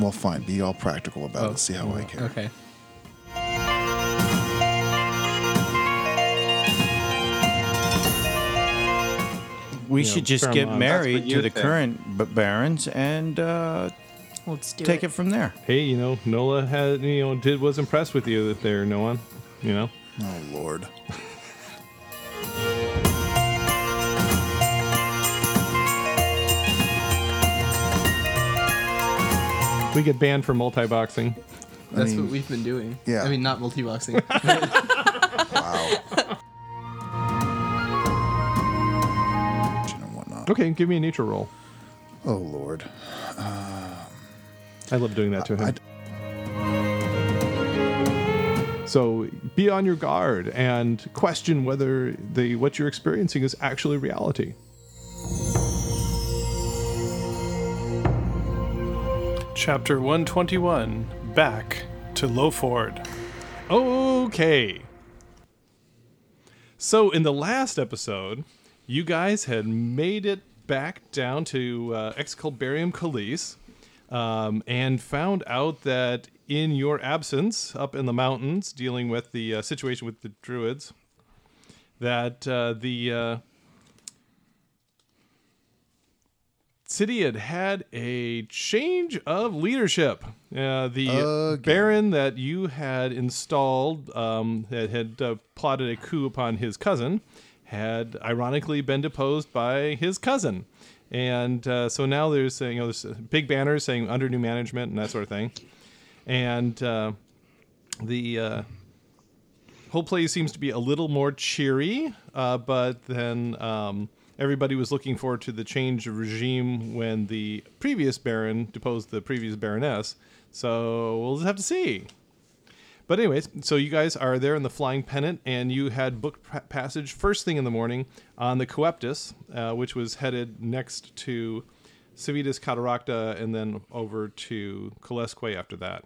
Well, fine. Be all practical about it. Oh. See how I care. Okay. We You know, should just get amount. married to the think. current b- barons and uh, Let's do take it. it from there. Hey, you know, Nola had you know did was impressed with you that there, one, You know. Oh Lord. We get banned for multi-boxing. That's mean, what we've been doing. yeah. I mean, not multi-boxing. Wow. Okay, give me a nature roll. Oh Lord. I love doing that to him. I, So be on your guard and question whether the what you're experiencing is actually reality. Chapter 121 Back to Lowford. Okay. So in the last episode, you guys had made it back down to uh, Excalibarium Calise um, and found out that in your absence up in the mountains, dealing with the uh, situation with the druids, that uh, the uh, city had had a change of leadership. Uh, the Again. baron that you had installed, um, that had uh, plotted a coup upon his cousin, had ironically been deposed by his cousin. And uh, so now there's uh, you know there's big banners saying under new management and that sort of thing, and uh, the uh, whole place seems to be a little more cheery, uh, but then um, everybody was looking forward to the change of regime when the previous baron deposed the previous baroness. So we'll just have to see. But anyways, so you guys are there in the Flying Pennant, and you had booked pa- passage first thing in the morning on the Coeptus, uh, which was headed next to Civitas Cataracta, and then over to Colesque after that.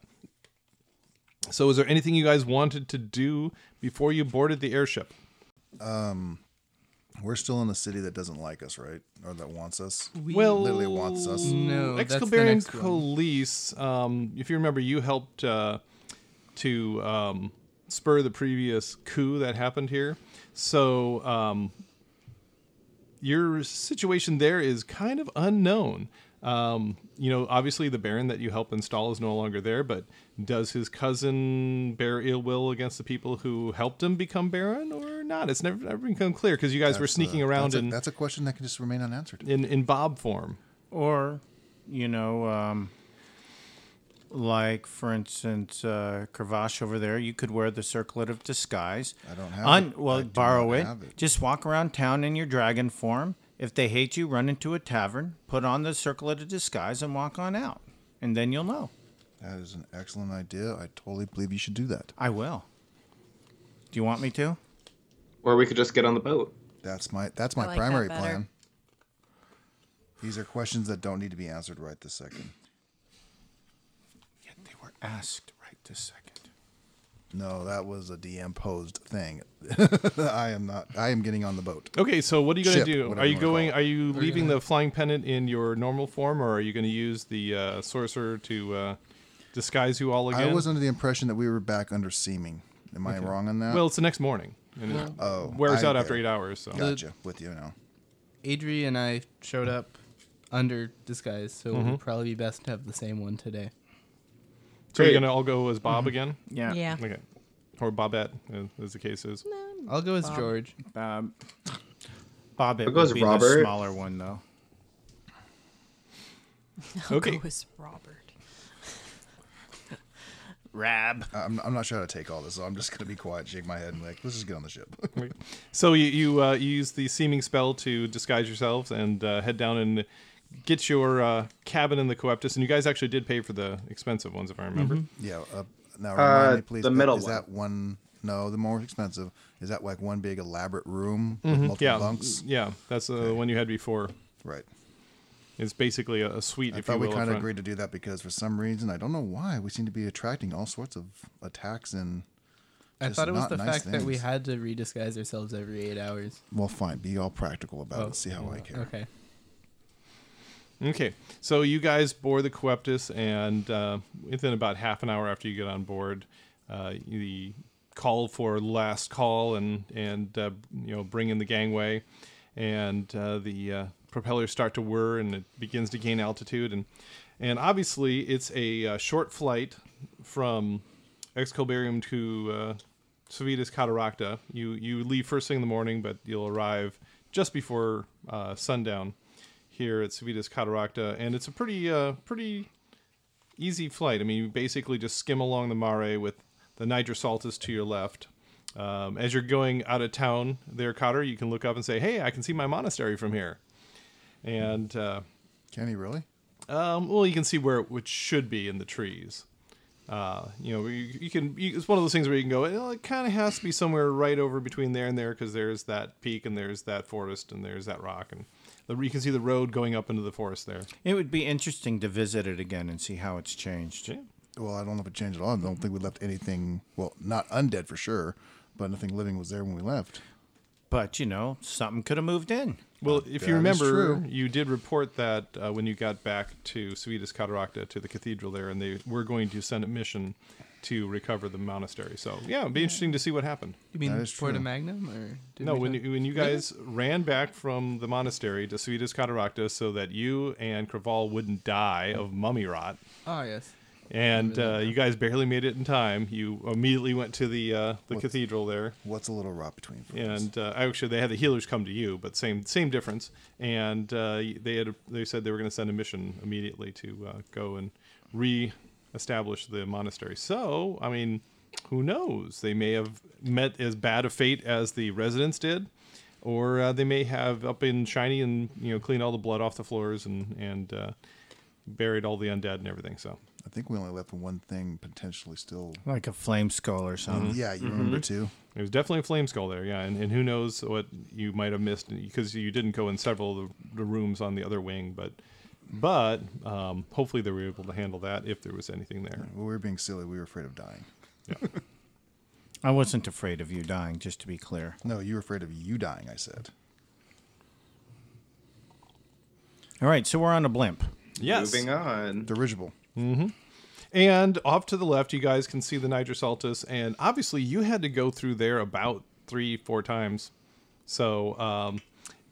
So, is there anything you guys wanted to do before you boarded the airship? we're still in the city that doesn't like us, right? Or that wants us. well, literally wants us. No, that's the Excalibarian next um, if you remember, you helped uh, to um, spur the previous coup that happened here. So um, your situation there is kind of unknown. Um, you know, obviously the Baron that you help install is no longer there, but does his cousin bear ill will against the people who helped him become Baron or not? It's never, never become clear because you guys were sneaking uh, around That's a, that's a question that can just remain unanswered. in, in Bob form. Or, you know, um, like for instance, uh, Cravache over there, you could wear the circlet of disguise. I don't have Un- it. Well, I do borrow it. have it. Just walk around town in your dragon form. If they hate you, run into a tavern, put on the circlet of disguise, and walk on out. And then you'll know. That is an excellent idea. I totally believe you should do that. I will. Do you want me to? Or we could just get on the boat. That's my that's my like primary better. plan. These are questions that don't need to be answered right this second. Yet they were asked right this second. No, that was a DM posed thing. I am not. I am getting on the boat. Okay, so what are you going to Ship, do? Are you you wanna going? call it. Are you leaving the flying pennant in your normal form, or are you going to use the uh, sorcerer to uh, disguise you all again? I was under the impression that we were back under seeming. Am I wrong on that? Well, it's the next morning, and it oh, wears I out after it. eight hours. So Gotcha. With you now. Adri and I showed up under disguise, so it Mm-hmm. would probably be best to have the same one today. So you're Great. going to all go as Bob again? Yeah. Yeah. Okay, or Bobette, uh, as the case is. I'll go as George. Um, Bob, it I'll go as would be the Robert. smaller one, though. Okay. Go with Robert. Rab. I'm, I'm not sure how to take all this, so I'm just gonna be quiet, shake my head, and like, let's just get on the ship. So you you, uh, you use the seeming spell to disguise yourselves and uh, head down and get your uh, cabin in the Coeptus. And you guys actually did pay for the expensive ones, if I remember. yeah. Uh, now remind Uh, me, please. the that- middle is one. that one? No, the more expensive. Is that like one big elaborate room with Mm-hmm. multiple Yeah, bunks? yeah, that's uh, the one you had before. Right. It's basically a, a suite. I if thought you we will, up kind of agreed to do that because for some reason I don't know why we seem to be attracting all sorts of attacks and. I thought it was the nice fact that we had to redisguise ourselves every eight hours. Well, fine. Be all practical about Oh, it. See how I care. Okay. Okay, so you guys board the Coeptus, and uh, within about half an hour after you get on board, uh, the call for last call and and uh, you know bring in the gangway, and uh, the uh, propellers start to whir, and it begins to gain altitude, and and obviously it's a uh, short flight from Excalibarium to Civitas Cataracta. You you leave first thing in the morning, but you'll arrive just before sundown here at Civitas Cataracta, and it's a pretty uh, pretty easy flight. I mean, you basically just skim along the mare with the Nitrosaltus to your left. Um, as you're going out of town there, Cotter, you can look up and say, "Hey, I can see my monastery from here." And uh, Can he really? um, well, you can see where it which should be in the trees. Uh, you know, you, you can. You, it's one of those things where you can go. It kind of has to be somewhere right over between there and there because there's that peak and there's that forest and there's that rock and the, you can see the road going up into the forest there. It would be interesting to visit it again and see how it's changed. Yeah. Well, I don't know if it changed at all. I don't think we left anything. Well, not undead for sure, but nothing living was there when we left. But you know, something could have moved in. Well, if that you remember, you did report that uh, when you got back to Civitas Cataracta to the cathedral there, and they were going to send a mission to recover the monastery. So yeah, it'd be interesting to see what happened. You mean That is Porta. Magnum or no, when you, when you guys ran back from the monastery to Civitas Cataracta so that you and Craval wouldn't die of mummy rot, Oh yes. and uh, you guys barely made it in time, you immediately went to the uh, the cathedral there. What's a little rot between? friends? and uh, actually they had the healers come to you, but same same difference. And uh, they had they said they were going to send a mission immediately to uh, go and re-establish the monastery. So I mean, who knows? They may have met as bad a fate as the residents did, or uh, they may have up in shiny and you know cleaned all the blood off the floors and and uh, buried all the undead and everything. So I think we only left one thing potentially still. Like a flame skull or something. Yeah, you remember too. It was definitely a flame skull there, yeah, and, and who knows what you might have missed because you didn't go in several of the, the rooms on the other wing, but but um, hopefully they were able to handle that if there was anything there. We were being silly. We were afraid of dying. I wasn't afraid of you dying, just to be clear. No, you were afraid of you dying. I said. All right, so we're on a blimp. Yes, Moving on. Dirigible. and off to the left, you guys can see the Nitrosaltus, and obviously you had to go through there about three, four times, so um,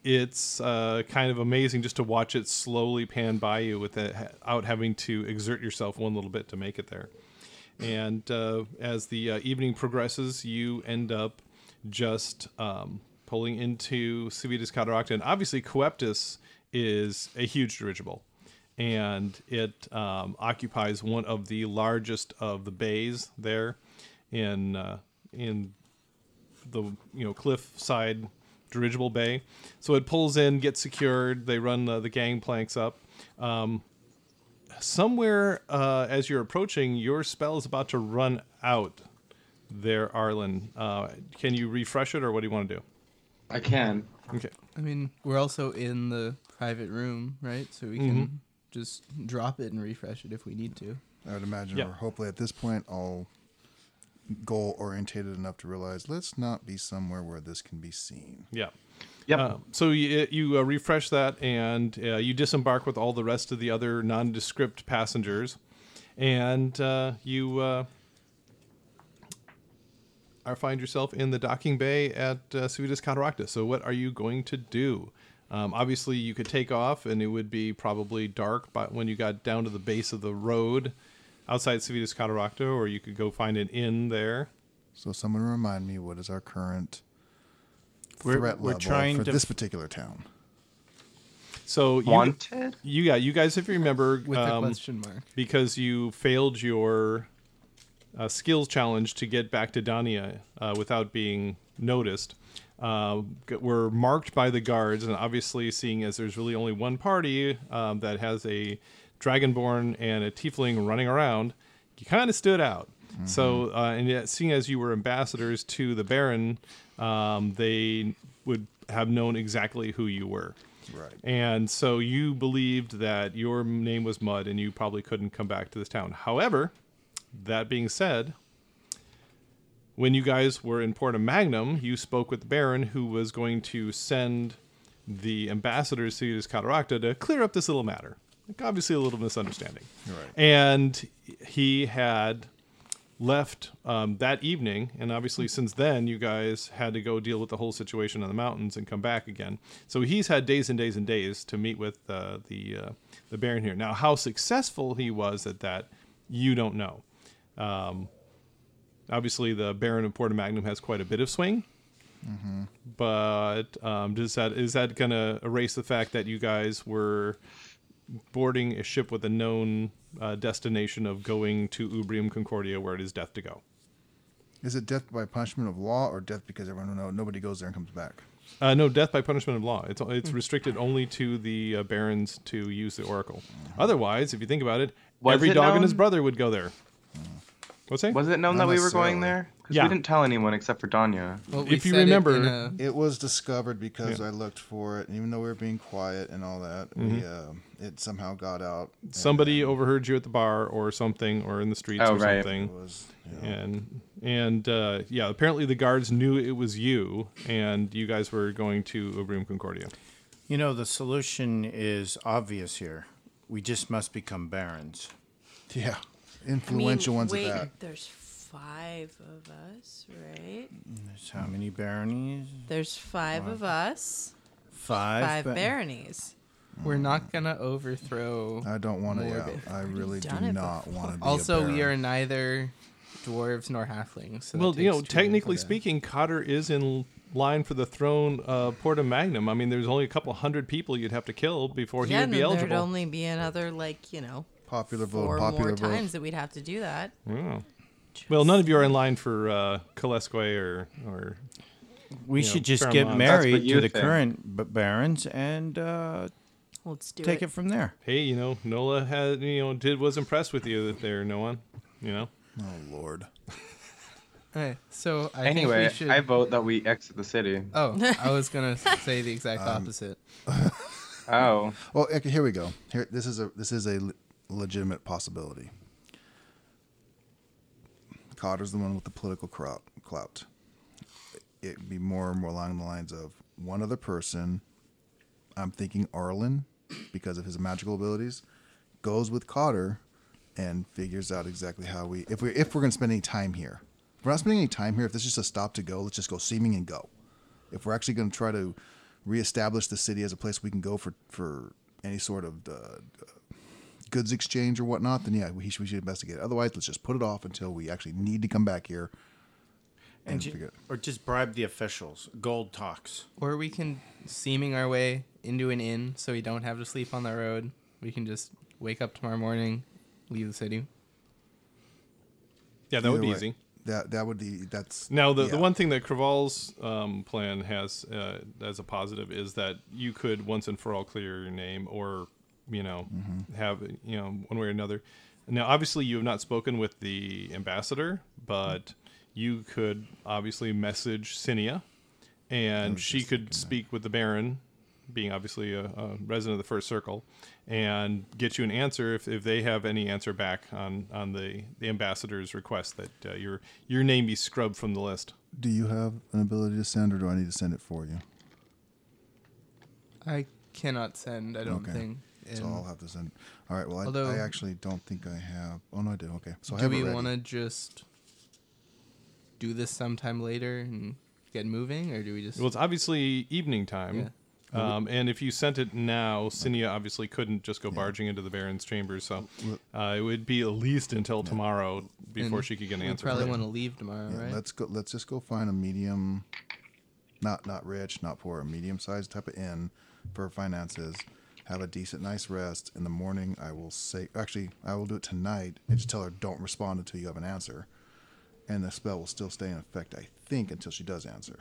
it's uh, kind of amazing just to watch it slowly pan by you without having to exert yourself one little bit to make it there. And uh, as the uh, evening progresses, you end up just um, pulling into Civitas Cataracta. And obviously, Coeptus is a huge dirigible. And it um, occupies one of the largest of the bays there in uh, in the you know cliffside dirigible bay. So it pulls in, gets secured. They run the, the gangplanks up. Um, somewhere uh, as you're approaching, your spell is about to run out. There, Arlen. Uh, can you refresh it, or what do you want to do? I can. Okay. I mean, we're also in the private room, right? So we can just drop it and refresh it if we need to. I would imagine Yeah. we're hopefully at this point all goal orientated enough to realize let's not be somewhere where this can be seen. Yeah. Yep. Uh, so you, you uh, refresh that and uh, you disembark with all the rest of the other nondescript passengers, and uh, you uh, are find yourself in the docking bay at uh, Civitas Cataracta. So what are you going to do? Um, obviously, you could take off, and it would be probably dark But when you got down to the base of the road outside Civitas Cataracta, or you could go find an inn there. So someone remind me what is our current We're- threat we're level trying for to- this particular town? So you, Wanted? you got you guys, if you remember, With a um, question mark. because you failed your uh, skills challenge to get back to Dania uh, without being noticed. Uh, g- were marked by the guards, and obviously, seeing as there's really only one party um, that has a dragonborn and a tiefling running around, you kind of stood out. So, uh, and yet, seeing as you were ambassadors to the Baron, um, they would have known exactly who you were. Right. And so you believed that your name was Mud and you probably couldn't come back to this town. However, that being said, when you guys were in Porta Magnum, you spoke with the Baron who was going to send the ambassadors to Ciudad Cataracta to clear up this little matter. Obviously a little misunderstanding. Right. And he had left um, that evening, and obviously since then you guys had to go deal with the whole situation on the mountains and come back again. So he's had days and days and days to meet with uh, the uh, the Baron here. Now, how successful he was at that, you don't know. Um, obviously, the Baron of Porta Magnum has quite a bit of swing. But um, does that is that going to erase the fact that you guys were boarding a ship with a known uh, destination of going to Ubrium Concordia, where it is death to go? Is it death by punishment of law or death because everyone know nobody goes there and comes back? Uh, no, death by punishment of law. It's it's restricted only to the uh, barons to use the oracle. Otherwise, if you think about it, Was every it dog and his brother would go there. What's that? Was it known Not that we were going there? Because Yeah. we didn't tell anyone except for Danya. Well, If you said it remember- a- It was discovered because Yeah. I looked for it, and even though we were being quiet and all that, we uh, it somehow got out. and Somebody then overheard you at the bar or something, or in the streets Oh, or right. It something. was, you know, And and uh, yeah, apparently the guards knew it was you, and you guys were going to Ubrium Concordia. You know, the solution is obvious here. We just must become barons. yeah, I mean, influential ones wait, at that. there's five of us, right? There's how many baronies? There's five of us, Five. five ba- baronies. we're not gonna overthrow. I don't want to. Yeah, I really do not want to. Also, a we are neither dwarves nor halflings. So well, you know, takes two for technically speaking, Cotter is in line for the throne of Porta Magnum. I mean, there's only a couple hundred people you'd have to kill before he would and be then eligible. there'd only be another like you know popular vote. four Popular more vote. times that we'd have to do that. Well, none of you are in line for uh, Kalesque or or We you know, should just Fairmont. get That's married what you to the think. current b- barons and uh, Let's do take it. it from there. hey, you know, Nola had you know did was impressed with you that there, no one, you know. Oh Lord. Hey, so I Anyway, think we should. I vote that we exit the city. Oh, I was gonna say the exact Um, opposite. Oh. Well, okay, here we go. Here, this is a this is a le- legitimate possibility. Cotter's the one with the political clout. It'd be more and more along the lines of one other person. I'm thinking Arlen, because of his magical abilities, goes with Cotter, and figures out exactly how we if we if we're gonna spend any time here. If we're not spending any time here. If this is just a stop to go, let's just go seeming and go. If we're actually going to try to reestablish the city as a place we can go for for any sort of uh, goods exchange or whatnot, then yeah, we should, we should investigate it. Otherwise, let's just put it off until we actually need to come back here. And And ju- figure it- or just bribe the officials. Gold talks. Or we can seaming our way into an inn, so we don't have to sleep on the road. We can just wake up tomorrow morning, leave the city. Yeah, that would be way, easy. That that would be that's Now, the, the one thing that Craval's um, plan has uh, as a positive is that you could once and for all clear your name, or you know, Mm-hmm. have you know one way or another. Now, obviously, you have not spoken with the ambassador, but you could obviously message Cinia, and she could speak with the Baron, being obviously a, a resident of the First Circle, and get you an answer if, if they have any answer back on, on the, the ambassador's request that uh, your your name be scrubbed from the list. Do you have an ability to send, or do I need to send it for you? I cannot send. I don't Okay. think. So And I'll have this send. All right. Well, I, Although- I actually don't think I have. Oh no, I do. Okay. So I do have we want to just do this sometime later and get moving, or do we just? Well, it's obviously evening time. Um, and if you sent it now, Cinia obviously couldn't just go barging into the Baron's chambers, so uh, it would be at least until tomorrow before and she could get an answer. probably from want to leave tomorrow, Yeah, right? Let's go. Let's just go find a medium, not not rich, not poor, a medium sized type of inn for finances. Have a decent, nice rest. In the morning, I will say. Actually, I will do it tonight and just tell her don't respond until you have an answer, and the spell will still stay in effect. I think until she does answer.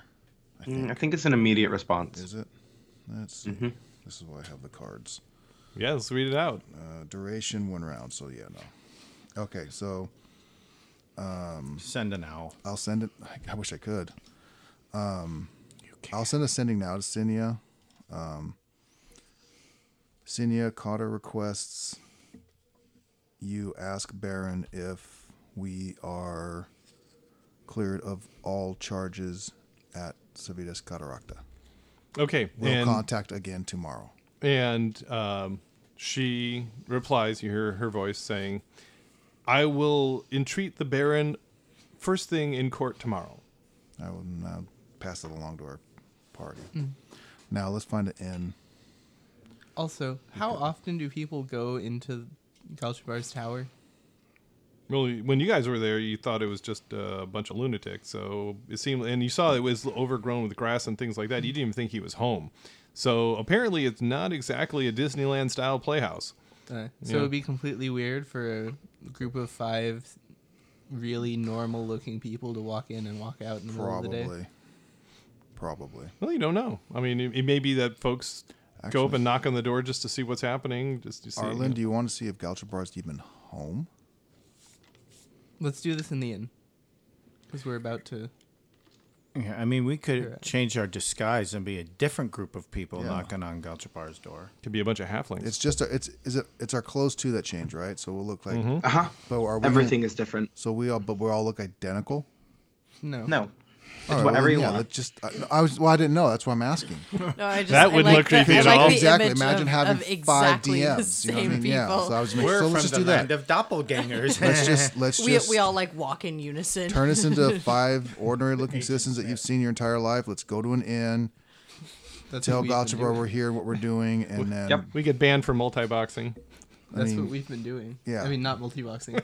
I think. Mm, I think it's an immediate response. Is it? Let's see. Mm-hmm. This is why I have the cards. Yeah, let's read it out. Uh, duration one round. So yeah, no. Okay, so um Send an owl. I'll send it. I wish I could. Um, I'll send a sending now to Cinia. Um, Cinia Cotter requests you ask Baron if we are cleared of all charges at Civitas Cataracta. Okay, We'll and contact again tomorrow. and um, she replies. You hear her voice saying, "I will entreat the Baron first thing in court tomorrow." I will now pass it along to our party. Now let's find an inn. Also, how often do people go into Galchabar's tower? Well, when you guys were there, you thought it was just a bunch of lunatics. So it seemed, and you saw it was overgrown with grass and things like that. You didn't even think he was home. So apparently, it's not exactly a Disneyland style playhouse. Uh, so Yeah. it would be completely weird for a group of five really normal looking people to walk in and walk out in the middle of the day. Probably. Probably. Well, you don't know. I mean, it, it may be that folks go up and knock on the door just to see what's happening. Just to see. Arlen, do you want to see if Galchabar's even home? Let's do this in the inn. Because we're about to. Yeah, I mean, we could change our disguise and be a different group of people Yeah. knocking on Galchabar's door. Could be a bunch of halflings. It's just a, it's is it it's our clothes too that change, right? So we'll look like Mm-hmm. Uh huh. but are we Everything is different. So we all but we all look identical. No. No. It's All right, whatever well, you yeah, want. let's just uh, I, I was well I didn't know. That's why I'm asking. No, I just, That I wouldn't like look the- creepy I at all. the exactly. image Imagine of, having of five DMs. you know what I same mean? Yeah. So I was making, We're so from let's just the do that. of doppelgangers. let's just let's we, just we all like walk in unison. turn us into five ordinary looking citizens that you've seen your entire life. Let's go to an inn. That's Tell what we've Galchabar we're here, what we're doing, and then Yep. we get banned from multi-boxing. That's mean, what we've been doing. yeah. I mean, not multi-boxing.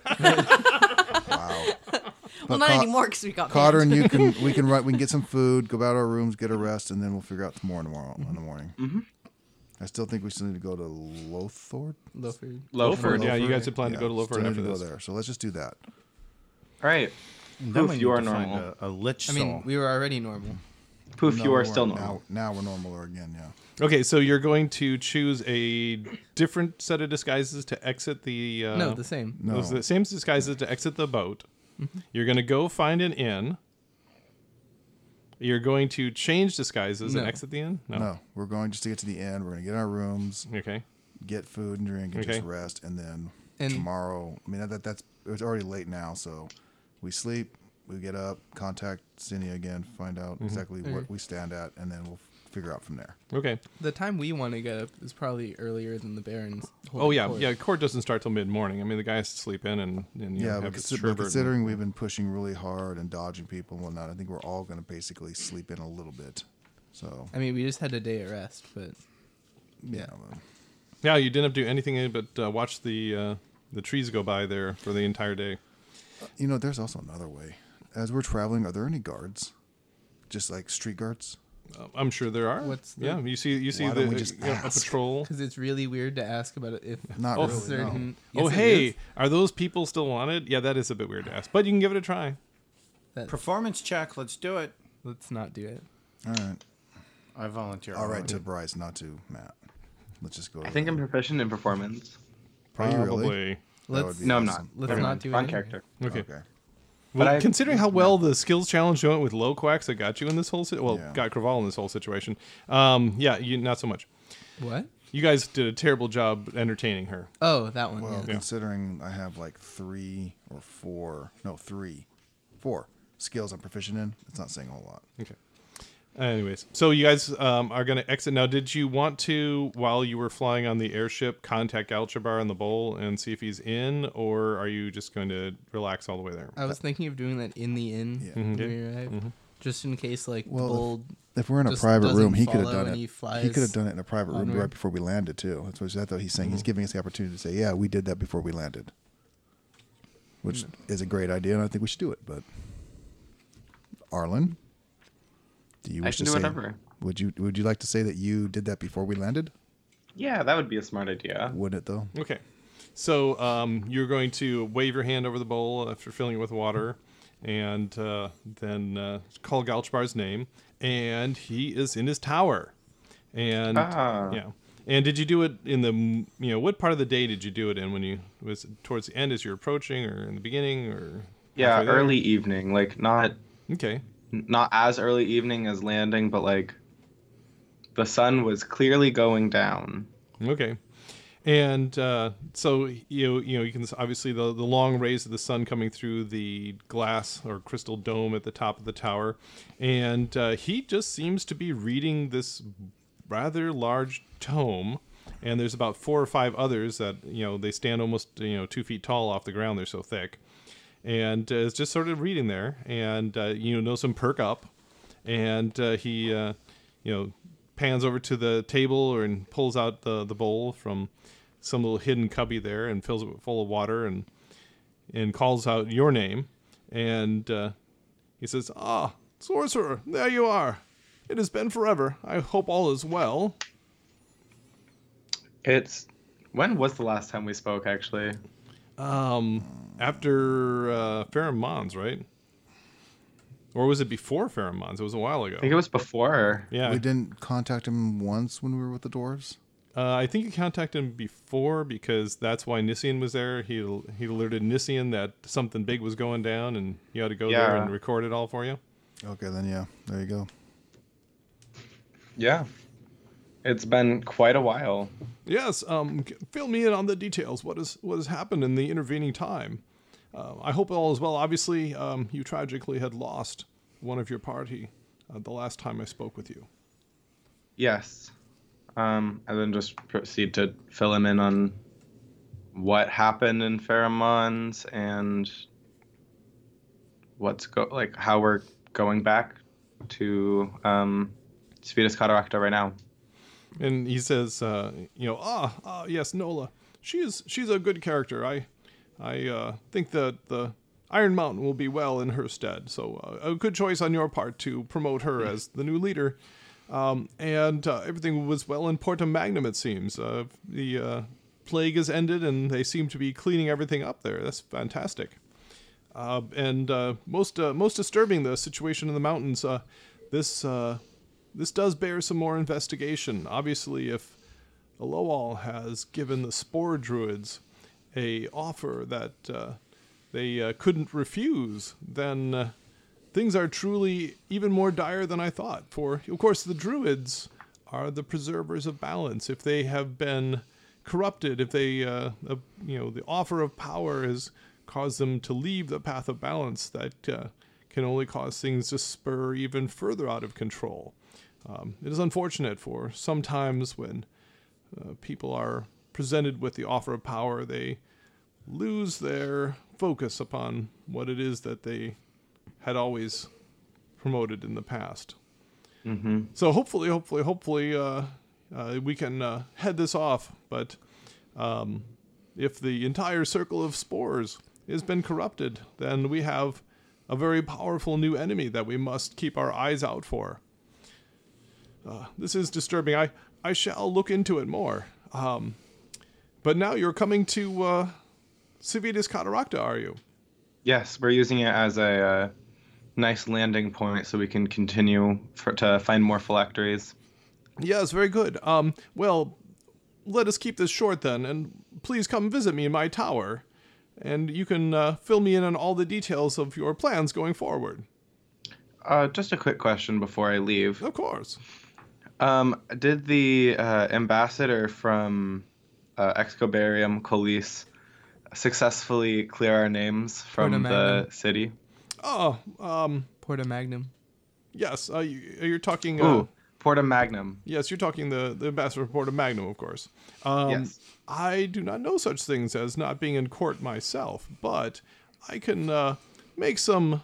Wow. well, not Ca- anymore because we got Cotter banned. and you can we can run we can get some food, go back to our rooms, get a rest, and then we'll figure out tomorrow tomorrow in the morning. Mm-hmm. I still think we still need to go to Lothord. Loaford. Lowford, yeah, you guys had planned to go to Yeah, Lowford still after to go this. there. So let's just do that. All right. then Poof, we you need are to find normal. A, a lich I mean, soul. we were already normal. Poof, No, you are still normal. now we're normal again. Yeah. Okay, so you're going to choose a different set of disguises to exit the. Uh, no, the same. No. Those the same disguises to exit the boat. You're going to go find an inn. You're going to change disguises and exit the inn. No, we're going just to get to the end. We're gonna get in our rooms, Okay. get food and drink, and Okay. just rest, and then And- tomorrow. I mean that that's it's already late now, so we sleep. We get up, contact Cinia again, find out exactly what we stand at, and then we'll figure out from there. Okay. The time we want to get up is probably earlier than the Barons. Oh yeah, court. yeah. Court doesn't start till mid morning. I mean, the guy has to sleep in and, and you yeah, know, but, have his consi- but sherbet and- considering we've been pushing really hard and dodging people and whatnot, I think we're all going to basically sleep in a little bit. So I mean, we just had a day of rest, but yeah, well, Yeah, you didn't have to do anything but uh, watch the uh, the trees go by there for the entire day. you know, there's also another way. As we're traveling, are there any guards? Just like street guards? Uh, I'm sure there are. What's the- yeah? You see, you see Why the don't we just you know, a ask? patrol. because it's really weird to ask about it if Not Oh, really. no. certain. oh Yes, it hey, is. are those people still wanted? Yeah, that is a bit weird to ask, but you can give it a try. That- Performance check. Let's do it. let's not do it. All right. I volunteer. All right, to Bryce, not to Matt. Let's just go. I think I'm proficient in performance. Are you really? Probably. Let's would be No, I'm not. let's Never not mind. do On it. character. Okay. Okay. Well, I- considering how well the skills challenge went with low quacks that got you in this whole si- well, Yeah. got Craval in this whole situation. Um, yeah, you not so much. What? You guys did a terrible job entertaining her. Oh, that one. Well, yeah. considering I have like three or four, no, three, four skills I'm proficient in, it's not saying a whole lot. Okay. Anyways, so you guys um, are going to exit now. Did you want to, while you were flying on the airship, contact Galchabar in the bowl and see if he's in, or are you just going to relax all the way there? I was thinking of doing that in the inn Yeah. when Mhm. we arrived, just in case like Well, the if- If we're in a private room, he could have done it. he He, could have done it in a private room onward. right before we landed too. That's what I thought he's saying. He's giving us the opportunity to say, "Yeah, we did that before we landed," which is a great idea, and I think we should do it. But Arlen, do you I wish can to do say? whatever. Would you Would you like to say that you did that before we landed? Yeah, that would be a smart idea. Wouldn't it though? Okay. So um, you're going to wave your hand over the bowl after filling it with water, and uh, then uh, call Galchabar's name, and he is in his tower. And Ah. yeah. And did you do it in the you know what part of the day did you do it in when you was it towards the end as you're approaching or in the beginning or Yeah, early evening, like not okay not as early evening as landing, but like the sun was clearly going down. okay and uh, so you you know you can obviously the the long rays of the sun coming through the glass or crystal dome at the top of the tower, and uh, he just seems to be reading this rather large tome. And there's about four or five others that you know they stand almost you know two feet tall off the ground. They're so thick, and uh, is just sort of reading there, and uh, you know knows him perk up, and uh, he uh, you know pans over to the table and pulls out the the bowl from some little hidden cubby there and fills it full of water and and calls out your name and uh, he says ah sorcerer there you are. It has been forever. I hope all is well. It's when was the last time we spoke? Actually, um after uh pheromones right or was it before pheromones it was a while ago I think it was before. yeah We didn't contact him once when we were with the dwarves. Uh, I think you contacted him before because that's why Nissian was there. He he alerted Nissian that something big was going down, and you had to go there and record it all for you. Okay, then yeah, there you go. Yeah, it's been quite a while. Yes. Um, fill me in on the details. What is what has happened in the intervening time? Uh, I hope all is well. Obviously, um, you tragically had lost one of your party uh, the last time I spoke with you. Yes. Um, and then just proceed to fill him in on what happened in Pheromones and what's go like how we're going back to um, Svedis Cataracta right now. And he says, uh, you know, ah, ah, yes, Nola, she is, she's a good character. I, I uh, think that the Iron Mountain will be well in her stead. So uh, a good choice on your part to promote her as the new leader. Um, and uh, everything was well in Porta Magnum, it seems. Uh, the uh, plague has ended, and they seem to be cleaning everything up there. That's fantastic. Uh, and uh, most uh, most disturbing, the situation in the mountains. Uh, this uh, this does bear some more investigation. Obviously, if Aloal has given the spore druids a offer that uh, they uh, couldn't refuse, then uh, things are truly even more dire than I thought. For of course, the druids are the preservers of balance. If they have been corrupted, if they, uh, uh, you know, the offer of power has caused them to leave the path of balance, that uh, can only cause things to spur even further out of control. Um, it is unfortunate for sometimes when uh, people are presented with the offer of power, they lose their focus upon what it is that they had always promoted in the past. Mm-hmm. So hopefully, hopefully, hopefully, uh, uh, we can uh, head this off. But um, if the entire circle of spores has been corrupted, then we have a very powerful new enemy that we must keep our eyes out for. Uh, this is disturbing. I, I shall look into it more. Um, but now you're coming to uh, Civitas Cataracta, are you? Yes, we're using it as a uh, nice landing point so we can continue for, to find more phylacteries. Yes, very good. Um, well, let us keep this short then, and please come visit me in my tower, and you can uh, fill me in on all the details of your plans going forward. Uh, just a quick question before I leave. Of course. Um, did the uh, ambassador from uh, Excobarium Colis successfully clear our names from the city? Oh, um, Porta Magnum. yes. Uh, you, you're talking. Uh, Ooh, Porta Magnum. Yes, you're talking the the ambassador of Porta Magnum, of course. Um, Yes. I do not know such things as not being in court myself, but I can uh, make some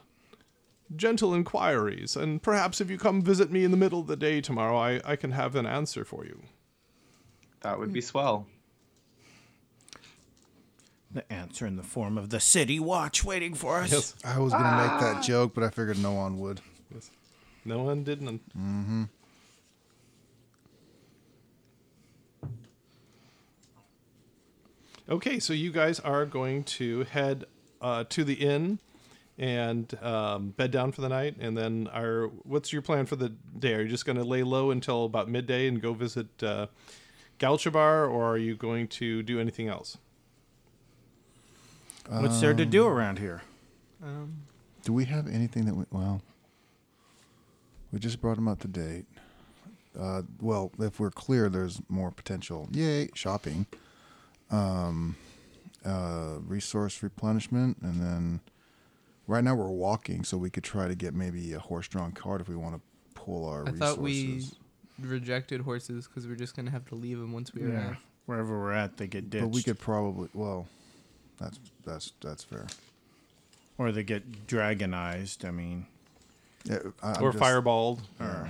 gentle inquiries, and perhaps if you come visit me in the middle of the day tomorrow, I, I can have an answer for you. That would be swell. The answer in the form of the city watch waiting for us. Yes. I was gonna make that joke, but I figured no one would. No one didn't. Mm-hmm. Okay, so you guys are going to head uh, to the inn and um, bed down for the night, and then our what's your plan for the day? Are you just going to lay low until about midday and go visit uh, Galchabar, or are you going to do anything else? What's there to do around here? Um, Do we have anything that we? Well, we just brought him up to date. Uh, well, if we're clear, there's more potential. Yay, shopping. um, uh, resource replenishment, and then right now we're walking, so we could try to get maybe a horse-drawn cart if we want to pull our I resources. thought we rejected horses because we're just gonna have to leave them once we Yeah. arrive. Wherever we're at, they get ditched. But we could probably well, that's that's that's fair. or they get dragonized. I mean, Yeah, I, or just- fireballed. yeah.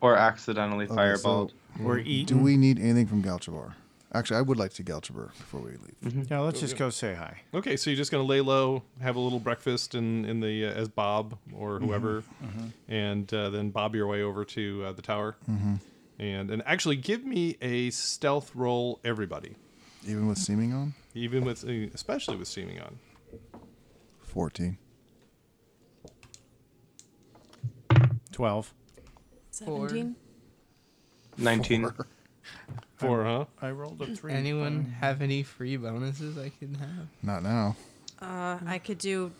Or accidentally Okay, fireballed. or eaten. Do we need anything from Galchabar? Actually, I would like to see Galchabar before we leave. Yeah, let's just go say hi. Okay, so you're just gonna lay low, have a little breakfast in in the uh, as Bob or whoever, and uh, then bob your way over to uh, the tower, and and actually give me a stealth roll, everybody, Even with seeming on even with uh, especially with seeming on. fourteen. Twelve. Seventeen. 19. Four, huh? I rolled a three. Anyone have any free bonuses I can have? Not now. Uh, I could do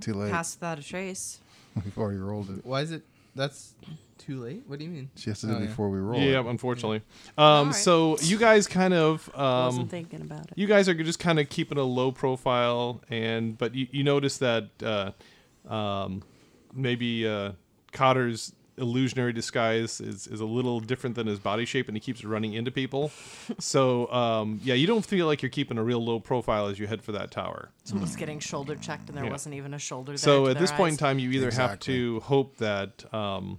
Too late. pass without a trace. We've already rolled it. Why is it? That's too late. What do you mean? She has to do Oh, it yeah. before we roll. Yeah, it. unfortunately. Um, Alright. So you guys kind of Wasn't um, thinking about it. you guys are just kind of keeping a low profile, and but you, you notice that uh, um, maybe uh, Cotter's illusionary disguise is, is a little different than his body shape, and he keeps running into people. so um, yeah, you don't feel like you're keeping a real low profile as you head for that tower. Someone's getting shoulder checked, and there Yeah. wasn't even a shoulder there. So at their this point in time, you either have to hope that, um,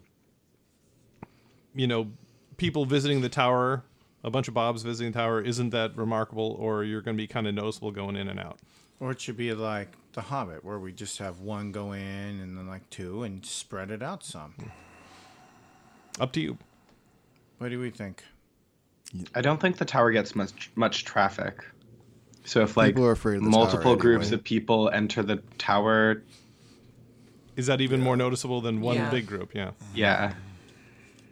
you know, people visiting the tower, a bunch of Bobs visiting the tower, isn't that remarkable, or you're going to be kind of noticeable going in and out. Or it should be like The Hobbit, where we just have one go in and then like two and spread it out some. Up to you. What do we think? I don't think the tower gets much much traffic. So if like are afraid of the multiple tower groups anyway. of people enter the tower, Is that even more noticeable than one Yeah. big group? Yeah. yeah.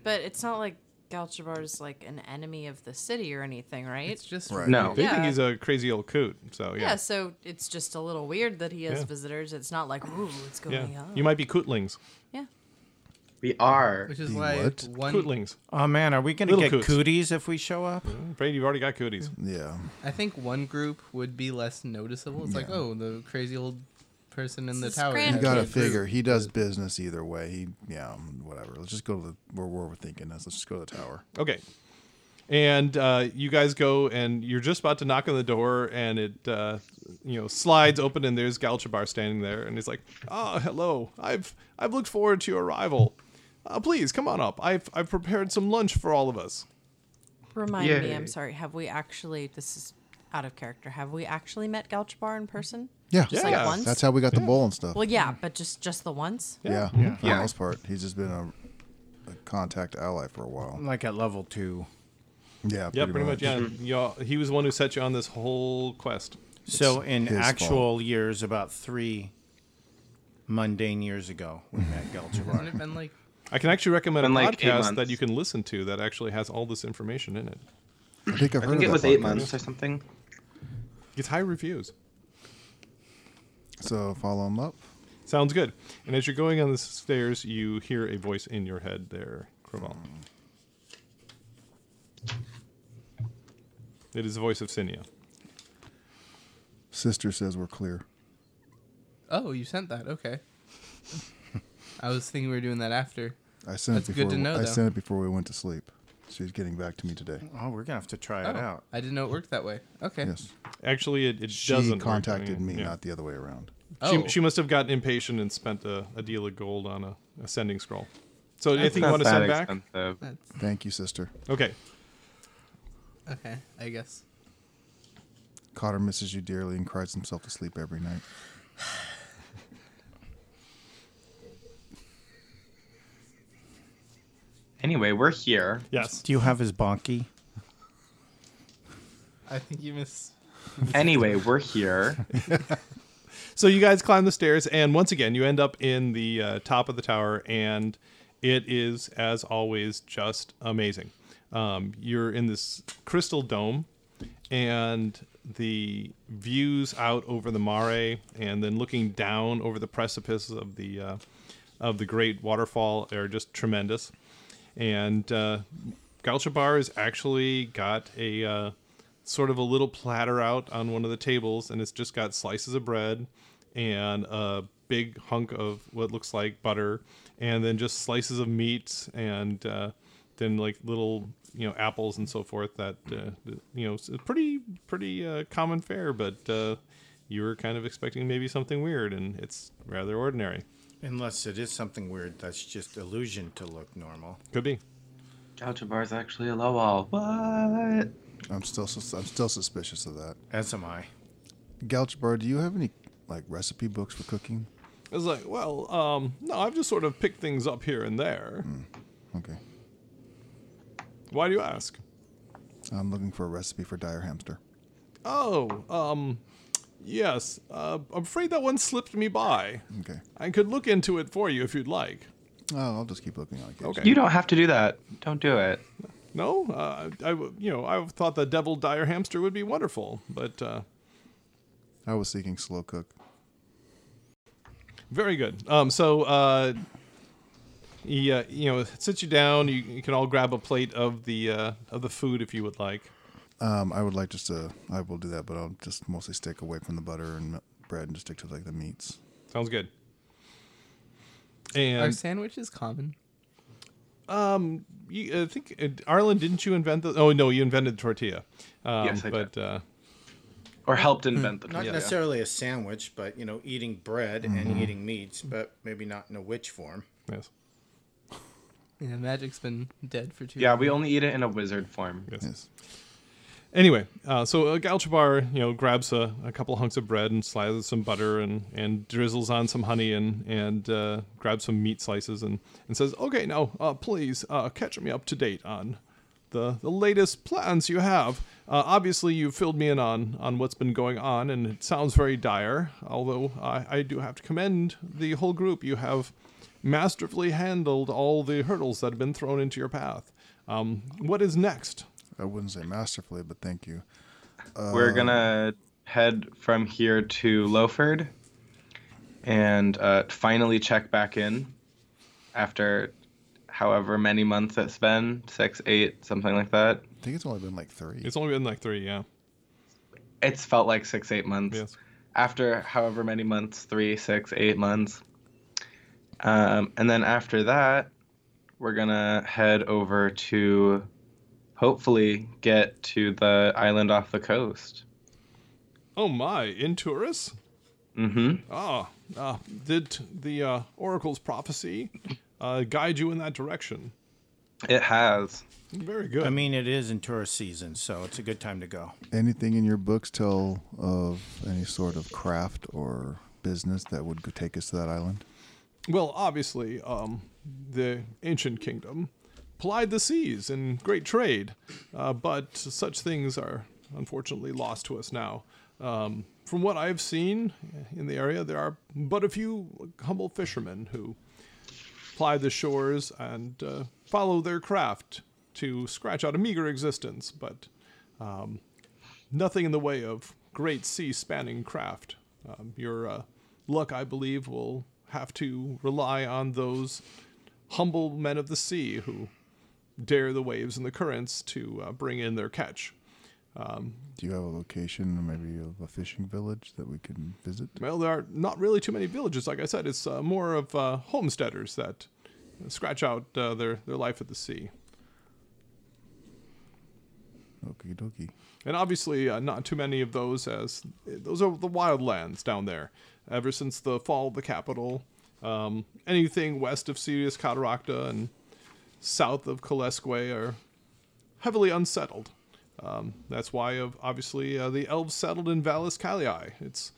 But it's not like Galchabar is like an enemy of the city or anything, right? It's just Right. No. They think he's a crazy old coot. So yeah. yeah. so it's just a little weird that he has Yeah. visitors. It's not like, ooh, what's Yeah. going on? You might be cootlings. Yeah. We are. Which is The why what? one. Cootlings. Oh man, are we gonna Little get coots. cooties if we show up? I'm afraid you've already got cooties. Yeah. I think one group would be less noticeable. It's like, Yeah. oh, the crazy old person in the It's tower. grand You has gotta a group. figure he does business either way. He yeah, whatever. Let's just go to the where we're thinking is. Let's just go to the tower. Okay. And uh, you guys go, and you're just about to knock on the door, and it, uh, you know, slides open, and there's Galchabar standing there, and he's like, "Ah, hello. I've I've looked forward to your arrival. Uh, please come on up. I've I've prepared some lunch for all of us." Remind me, I'm sorry. Have we actually? This is out of character. Have we actually met Galchabar in person? Yeah. Just like Yeah. once. That's how we got the bowl and stuff. well, yeah, but just just the once. yeah. Yeah. For Yeah. the most part, he's just been a, a contact ally for a while. Like at level two. Yeah. Yeah, pretty much. Yeah, Y'all- he was the one who set you on this whole quest. So in actual fault. years, about three mundane years ago, we met Hasn't it been like I can actually recommend a like eight podcast that you can listen to that actually has all this information in it. I think I've I think of it that was eight podcast. months or something. Gets high reviews. So follow them up. Sounds good. And as you're going on the stairs, you hear a voice in your head there, Craval. It is the voice of Cinia. Sister says we're clear. Oh, you sent that. Okay. I was thinking we were doing that after. I sent That's it good before. to know, I though. sent it before we went to sleep. She's getting back to me today. oh, we're gonna have to try it Oh, out. I didn't know it worked that way. Okay. Yes. Actually, it, it She doesn't. work. I contacted mean, me, yeah. not the other way around. She, Oh. she she must have gotten impatient and spent a, a deal of gold on a, a sending scroll. So, That's anything you want to that send back? expensive. That's Thank you, sister. Okay. okay. I guess. Cotter misses you dearly and cries himself to sleep every night. Anyway, we're here. Yes. Do you have his bonky? I think you miss. Anyway, we're here. So you guys climb the stairs, and once again, you end up in the uh, top of the tower, and it is, as always, just amazing. Um, you're in this crystal dome, and the views out over the mare, and then looking down over the precipice of the uh, of the great waterfall are just tremendous. And uh, Galchabar has actually got a uh, sort of a little platter out on one of the tables, and it's just got slices of bread and a big hunk of what looks like butter, and then just slices of meat, and uh, then like little you know apples and so forth. That uh, you know, pretty pretty uh, common fare, but uh, you were kind of expecting maybe something weird, and it's rather ordinary. Unless it is something weird that's just illusion to look normal. Could be. Galchabar is actually a low wall. What? I'm still sus- I'm still suspicious of that. As am I. Galchabar, do you have any like recipe books for cooking? I was like, well, um, no, I've just sort of picked things up here and there. Okay. Why do you ask? I'm looking for a recipe for dire hamster. Oh, um, yes. Uh, I'm afraid that one slipped me by. Okay. I could look into it for you if you'd like. Oh, I'll just keep looking on occasion. Okay. You don't have to do that. Don't do it. No, uh, I, w- you know, I thought the devil dire hamster would be wonderful, but uh, I was seeking slow cook. very good. Um, so, uh, he, uh, you know, sits you down. You, you can all grab a plate of the uh, of the food if you would like. Um, I would like just to. I will do that, but I'll just mostly stick away from the butter and bread and just stick to like the meats. Sounds good. Are And sandwiches common? um, you, I think uh, Arlen, didn't you invent the? Oh no, you invented the tortilla. Um, Yes, I did. but uh, Or helped invent the Not tortilla. necessarily a sandwich, but you know, eating bread and eating meats, but maybe not in a witch form. yes, Yeah, magic's been dead for two. Yeah, long. we only eat it in a wizard form. yes. Yes. Anyway, uh, so uh, Galchabar, you know, grabs a, a couple hunks of bread and slices some butter and, and drizzles on some honey and and uh, grabs some meat slices and, and says, "Okay, now uh, please uh, catch me up to date on the the latest plans you have. Uh, obviously, you've filled me in on on what's been going on, and it sounds very dire. Although I, I do have to commend the whole group. You have masterfully handled all the hurdles that have been thrown into your path. Um, what is next?" I wouldn't say masterfully, but thank you. We're gonna head from here to Lowford and uh, finally check back in after however many months it's been six, eight, something like that. I think it's only been like three. It's only been like three, yeah. It's felt like six, eight months. Yes. After however many months three, six, eight months. Um, and then after that, we're gonna head over to hopefully get to the island off the coast. Oh my, in Tourus? Mm-hmm. Ah, ah, did the uh, Oracle's prophecy uh, guide you in that direction? It has. Very good. I mean, it is in tourist season, so it's a good time to go. Anything in your books tell of any sort of craft or business that would take us to that island? well, obviously, um, the ancient kingdom plied the seas in great trade, uh, but such things are unfortunately lost to us now. Um, from what I've seen in the area, there are but a few humble fishermen who ply the shores and uh, follow their craft to scratch out a meager existence, but um, nothing in the way of great sea spanning craft. Um, your uh, luck, I believe, will have to rely on those humble men of the sea who dare the waves and the currents to uh, bring in their catch. Do you have a location, maybe of a fishing village that we can visit? Well, there are not really too many villages. Like I said, it's uh, more of uh, homesteaders that scratch out uh, their, their life at the sea. Okie dokie. And obviously, uh, not too many of those, as those are the wildlands down there. Ever since the fall of the capital, um, anything west of Civitas Cataracta and south of Kalesque are heavily unsettled. Um, that's why, of obviously, uh, the elves settled in Vallis Calii. It's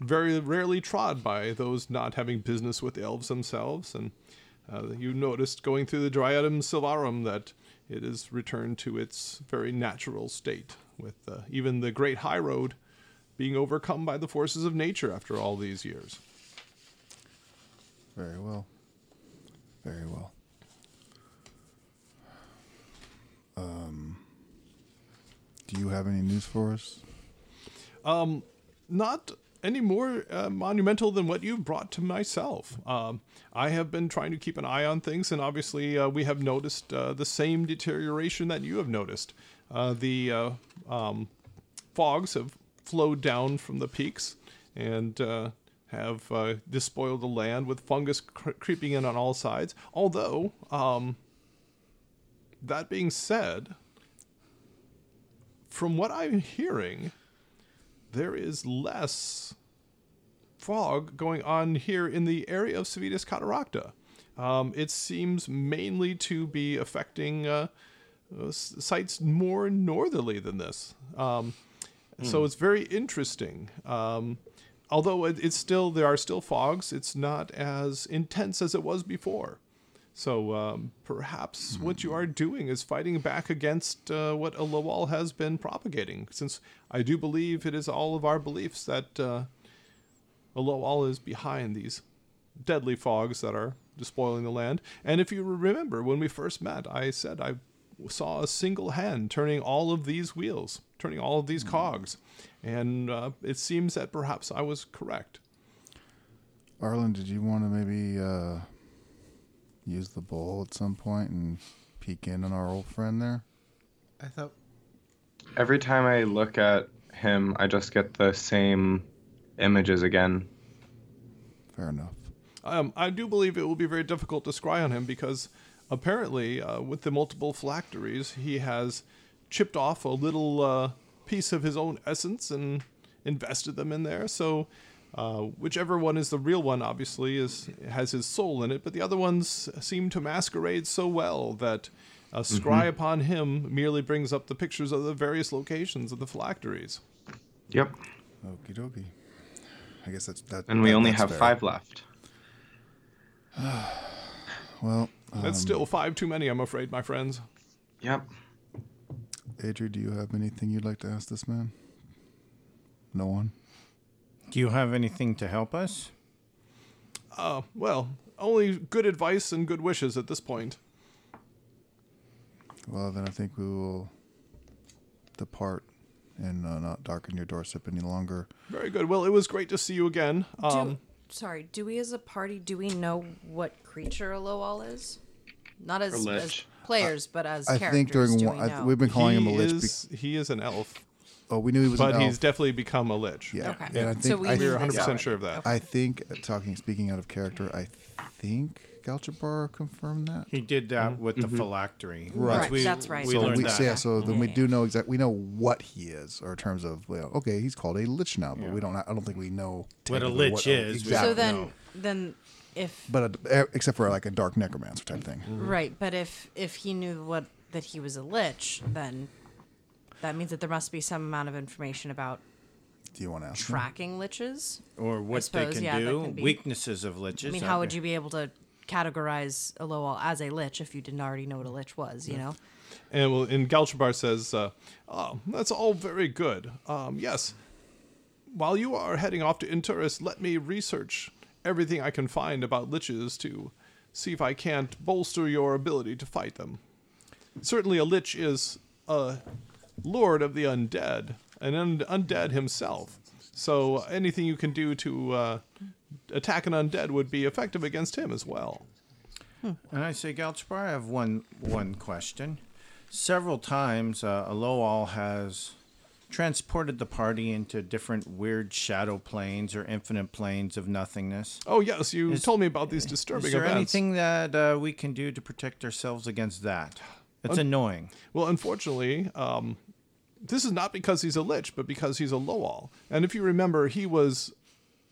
very rarely trod by those not having business with the elves themselves. And uh, you noticed going through the Dryadum Silvarum that it is returned to its very natural state, with uh, even the Great High Road being overcome by the forces of nature after all these years. Very well. Very well. Um, do you have any news for us? not any more uh, monumental than what you've brought to myself. Um, I have been trying to keep an eye on things, and obviously, uh, we have noticed uh, the same deterioration that you have noticed. Uh, the uh, um, fogs have flowed down from the peaks and uh, have despoiled the land with fungus cr- creeping in on all sides. Although, um, that being said, from what I'm hearing, there is less fog going on here in the area of Civitas Cataracta. Um, it seems mainly to be affecting uh, uh, sites more northerly than this. Um, So it's very interesting. Um, although it, it's still there are still fogs, it's not as intense as it was before. So um, perhaps what you are doing is fighting back against uh, what Alawal has been propagating, since I do believe it is all of our beliefs that uh, Alawal is behind these deadly fogs that are despoiling the land. And if you remember, when we first met, I said I saw a single hand turning all of these wheels, turning all of these cogs. And uh, it seems that perhaps I was correct. Arlen, did you want to maybe uh, use the bowl at some point and peek in on our old friend there? I thought Every time I look at him, I just get the same images again. Fair enough. Um, I do believe it will be very difficult to scry on him because apparently, uh, with the multiple phylacteries, he has chipped off a little uh, piece of his own essence and invested them in there. So, uh, whichever one is the real one, obviously, is has his soul in it. But the other ones seem to masquerade so well that a scry upon him merely brings up the pictures of the various locations of the phylacteries. Yep. Okie dokie. I guess that's that. And we that- only have fair. five left. Well, That's still five too many, I'm afraid, my friends. Yep. Adrian, do you have anything you'd like to ask this man? No one. Do you have anything to help us? Uh, well, only good advice and good wishes at this point. Well, then I think we will depart and uh, not darken your doorstep any longer. Very good. Well, it was great to see you again. Do, Um, sorry, do we as a party do we know what creature a Lowall is? Not as, as lich. players, but as I characters. think during one, we I, know? we've been calling him a he lich. is he is an elf, Be- oh, we knew he was but an elf. he's definitely become a lich. yeah, Okay. and I think so we I, knew We're 100% sure of that. I think uh, talking speaking out of character, I think Galchabar confirmed that. He did that with the phylactery. Right. Right, that's right. We So learned we, that. so yeah, so then we do know exactly. We know what he is, or in terms of well, okay, he's called a lich now, but Yeah. we don't. I don't think we know What a technically lich is, Exactly. So then, No. then if but uh, except for like a dark necromancer type thing. right, but if if he knew what that he was a lich, then that means that there must be some amount of information about Do you want to ask? him? tracking liches. Or what they can yeah, do. can be- Weaknesses of liches. I mean, how would you be able to categorize a Lowall as a lich if you didn't already know what a lich was? You know. And well, and Galchabar says, uh, oh, "That's all very good. Um, yes, while you are heading off to Inturis, let me research everything I can find about liches to see if I can't bolster your ability to fight them. Certainly, a lich is a lord of the undead, an un- undead himself. So anything you can do to uh, attack an undead would be effective against him as well." And I say, Galchabar, I have one one question. Several times, uh, Aloal has transported the party into different weird shadow planes or infinite planes of nothingness. Oh yes, you Is- told me about these disturbing Is there events. anything that uh, we can do to protect ourselves against that? It's annoying. Well, unfortunately, um, this is not because he's a lich, but because he's a Lowall. And if you remember, he was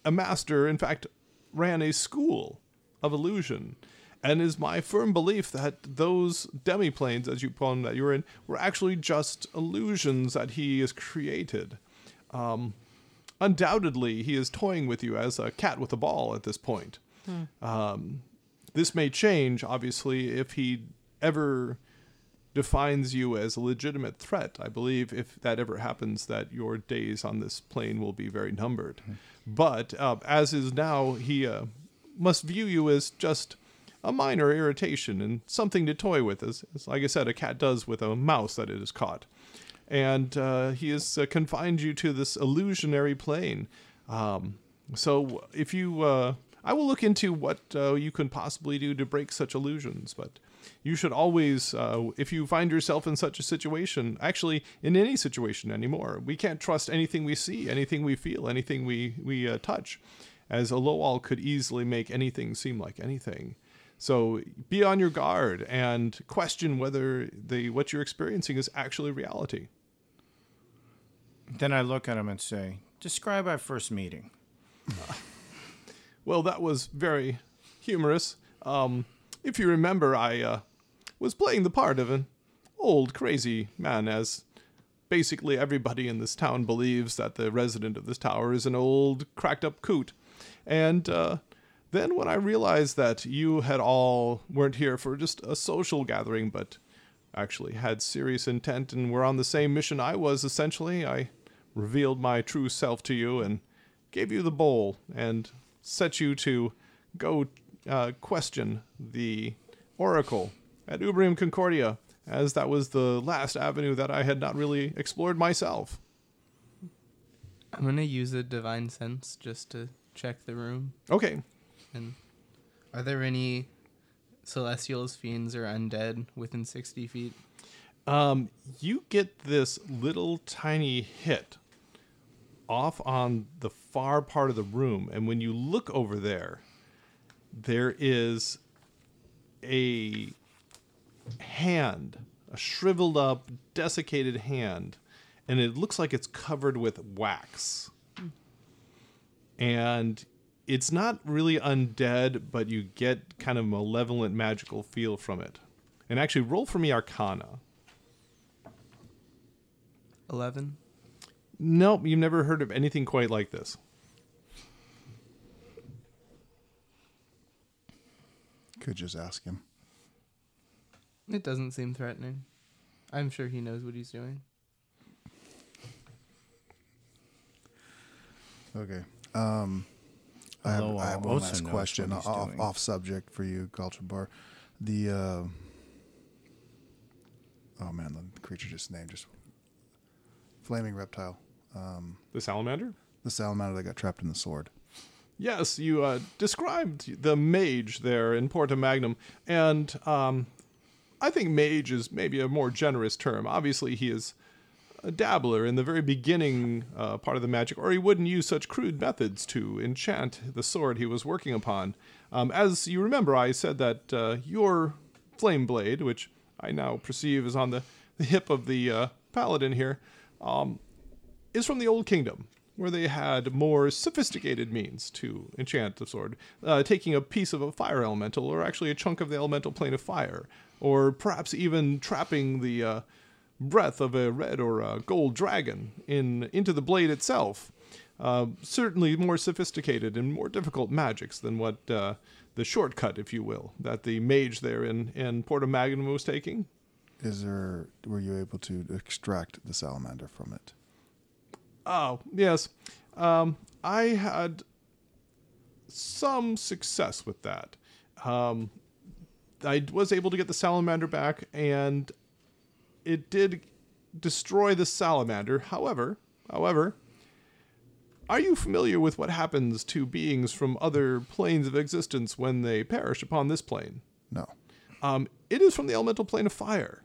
a master, in fact, ran a school of illusion. And it is my firm belief that those demiplanes, as you them, that you're in, were actually just illusions that he has created. Um, undoubtedly, he is toying with you as a cat with a ball at this point. Um, this may change, obviously, if he ever defines you as a legitimate threat. I believe if that ever happens, that your days on this plane will be very numbered. But uh, as is now, he uh, must view you as just a minor irritation and something to toy with, as, as like I said, a cat does with a mouse that it has caught. And uh, he has uh, confined you to this illusionary plane. Um, so if you, uh, I will look into what uh, you can possibly do to break such illusions, but you should always, uh, if you find yourself in such a situation, actually in any situation anymore, we can't trust anything we see, anything we feel, anything we we uh, touch, as a low all could easily make anything seem like anything. So be on your guard and question whether the what you're experiencing is actually reality. Then I look at him and say, "Describe our first meeting." Well, that was very humorous. Um, if you remember, I uh, was playing the part of an old crazy man, as basically everybody in this town believes that the resident of this tower is an old cracked up coot. And uh, then when I realized that you had all weren't here for just a social gathering, but actually had serious intent and were on the same mission I was, essentially, I revealed my true self to you and gave you the bowl and set you to go uh, question the oracle at Ubrium Concordia, as that was the last avenue that I had not really explored myself. I'm gonna use a divine sense just to check the room. Okay, And are there any celestials, fiends, or undead within 60 feet? um, you get this little tiny hit off on the far part of the room, and when you look over there, there is a hand, a shriveled up, desiccated hand, and it looks like it's covered with wax. And it's not really undead, but you get kind of malevolent magical feel from it. And actually, roll for me Arcana. 11? Nope, you've never heard of anything quite like this. Could just ask him. It doesn't seem threatening. I'm sure he knows what he's doing. Okay. Um, I have, Although I have one knows last what question he's off, doing. off subject for you, Galchabar. The uh, oh man, the creature just named just flaming reptile, The salamander? the salamander that got trapped in the sword. Yes, you uh, described the mage there in Porta Magnum, and um, I think mage is maybe a more generous term. Obviously, he is a dabbler in the very beginning uh, part of the magic, or he wouldn't use such crude methods to enchant the sword he was working upon. Um, as you remember, I said that uh, your flame blade, which I now perceive is on the, the hip of the uh, paladin here, um, is from the Old Kingdom, where they had more sophisticated means to enchant the sword, uh, taking a piece of a fire elemental, or actually a chunk of the elemental plane of fire, or perhaps even trapping the uh, breath of a red or a gold dragon in into the blade itself. Uh, certainly more sophisticated and more difficult magics than what uh, the shortcut, if you will, that the mage there in, in Porta Magnum was taking. Is there? Were you able to extract the salamander from it? Oh, yes. Um, I had some success with that. Um, I was able to get the salamander back, and it did destroy the salamander. However, however, are you familiar with what happens to beings from other planes of existence when they perish upon this plane? No. Um, it is from the elemental plane of fire.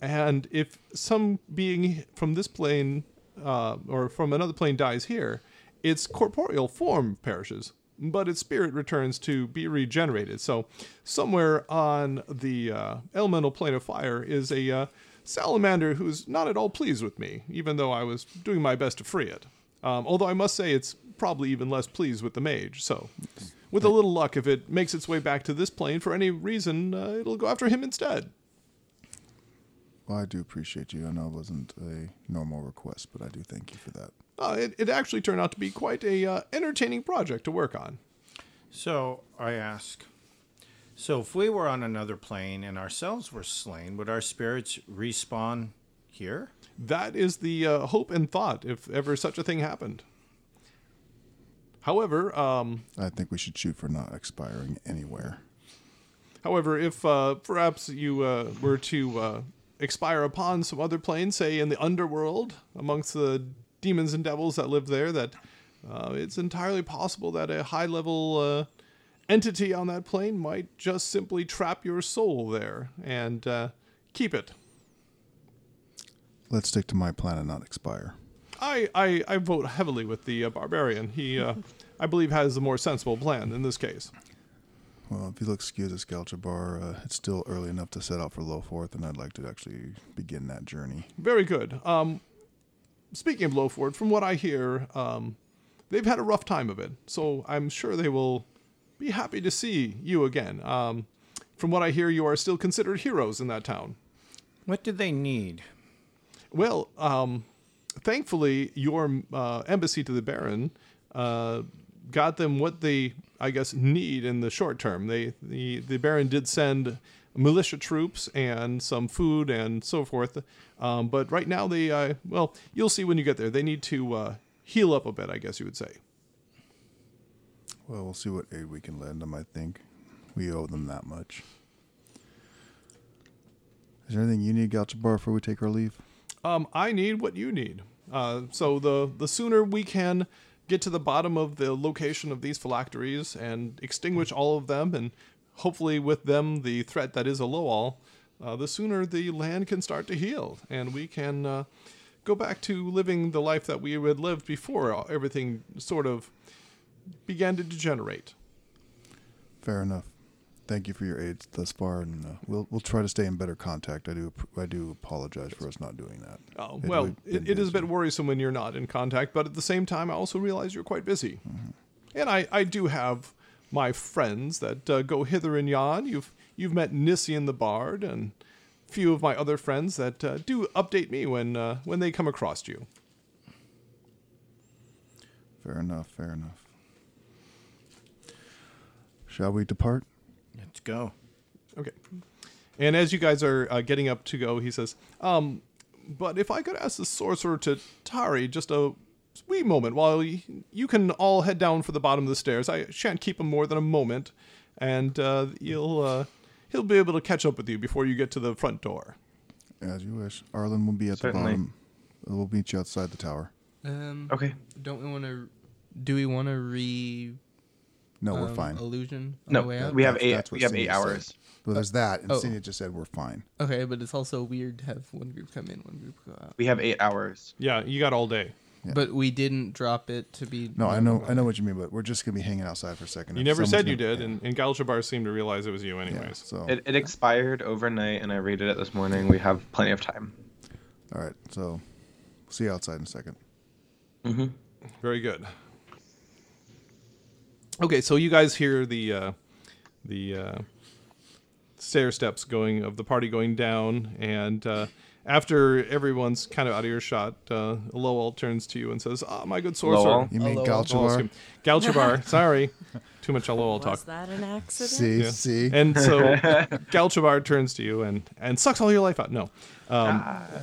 And if some being from this plane uh, or from another plane dies here, its corporeal form perishes, but its spirit returns to be regenerated. So, somewhere on the uh, elemental plane of fire is a uh, salamander who's not at all pleased with me, even though I was doing my best to free it. Um, although I must say it's probably even less pleased with the mage. So, with a little luck, if it makes its way back to this plane for any reason, uh, it'll go after him instead. Well, I do appreciate you. I know it wasn't a normal request, but I do thank you for that. Uh, it, it actually turned out to be quite a uh, entertaining project to work on. So I ask, so if we were on another plane and ourselves were slain, would our spirits respawn here? That is the uh, hope and thought, if ever such a thing happened. However, um, I think we should shoot for not expiring anywhere. However, if uh, perhaps you uh, were to uh, expire upon some other plane, say in the underworld, amongst the demons and devils that live there, that uh, it's entirely possible that a high level uh, entity on that plane might just simply trap your soul there and uh, keep it. Let's stick to my plan and not expire. I, I, I vote heavily with the uh, barbarian. He, uh, I believe, has a more sensible plan in this case. Well, if you'll excuse us, Galchabar, uh, it's still early enough to set out for Lowford, and I'd like to actually begin that journey. Very good. Um, speaking of Lowford, from what I hear, um, they've had a rough time of it, so I'm sure they will be happy to see you again. Um, from what I hear, you are still considered heroes in that town. What do they need? Well, um, thankfully, your uh, embassy to the Baron uh, got them what they, I guess, need in the short term. They the the Baron did send militia troops and some food and so forth, um, but right now they, uh, well, you'll see when you get there. They need to uh, heal up a bit, I guess you would say. Well, we'll see what aid we can lend them, I think. We owe them that much. Is there anything you need, Galchabar, before we take our leave? Um, I need what you need. Uh, so the the sooner we can get to the bottom of the location of these phylacteries and extinguish all of them, and hopefully with them the threat that is a Lowall, uh, the sooner the land can start to heal and we can uh, go back to living the life that we had lived before everything sort of began to degenerate. Fair enough. Thank you for your aid thus far, and uh, we'll we'll try to stay in better contact. I do I do apologize for us not doing that. Oh, It- well, it, it is a bit worrisome when you're not in contact, but at the same time, I also realize you're quite busy. And I, I do have my friends that uh, go hither and yon. You've you've met Nissian the Bard and a few of my other friends that uh, do update me when uh, when they come across you. Fair enough. Fair enough. Shall we depart? Let's go. Okay. And as you guys are uh, getting up to go, he says, um, but if I could ask the sorcerer to tarry just a wee moment while y- you can all head down for the bottom of the stairs. I shan't keep him more than a moment, and uh, you'll uh, he'll be able to catch up with you before you get to the front door. As you wish. Arlen will be at Certainly. the bottom. We'll meet you outside the tower. Um, Okay. Don't we want to? Do we want to re? No, we're um, fine. Illusion. No, way out? we have That's- eight. that's what We have Senior eight said. hours. Well, there's that, and Oh. Senior just said we're fine. Okay, but it's also weird to have one group come in, one group go out. We have eight hours. Yeah, you got all day. Yeah. But we didn't drop it to be. No, I know. I know what you mean, but we're just gonna be hanging outside for a second. You never said you gonna- did, yeah. and, and Galchabar seemed to realize it was you Yeah, anyways. so It, it expired overnight, and I read it this morning. We have plenty of time. all right, so see you outside in a second. Mm-hmm. Very good. Okay, so you guys hear the uh, the uh, stair steps going of the party going down, and uh, after everyone's kind of out of your shot, uh, Lowell turns to you and says, "Ah, my good sorcerer." Lowell? You mean Hello. Galchabar? Galchabar, sorry, too much Lowell talk. Was that an accident? See, Yeah. see. And so Galchabar turns to you and, and sucks all your life out. No. Um,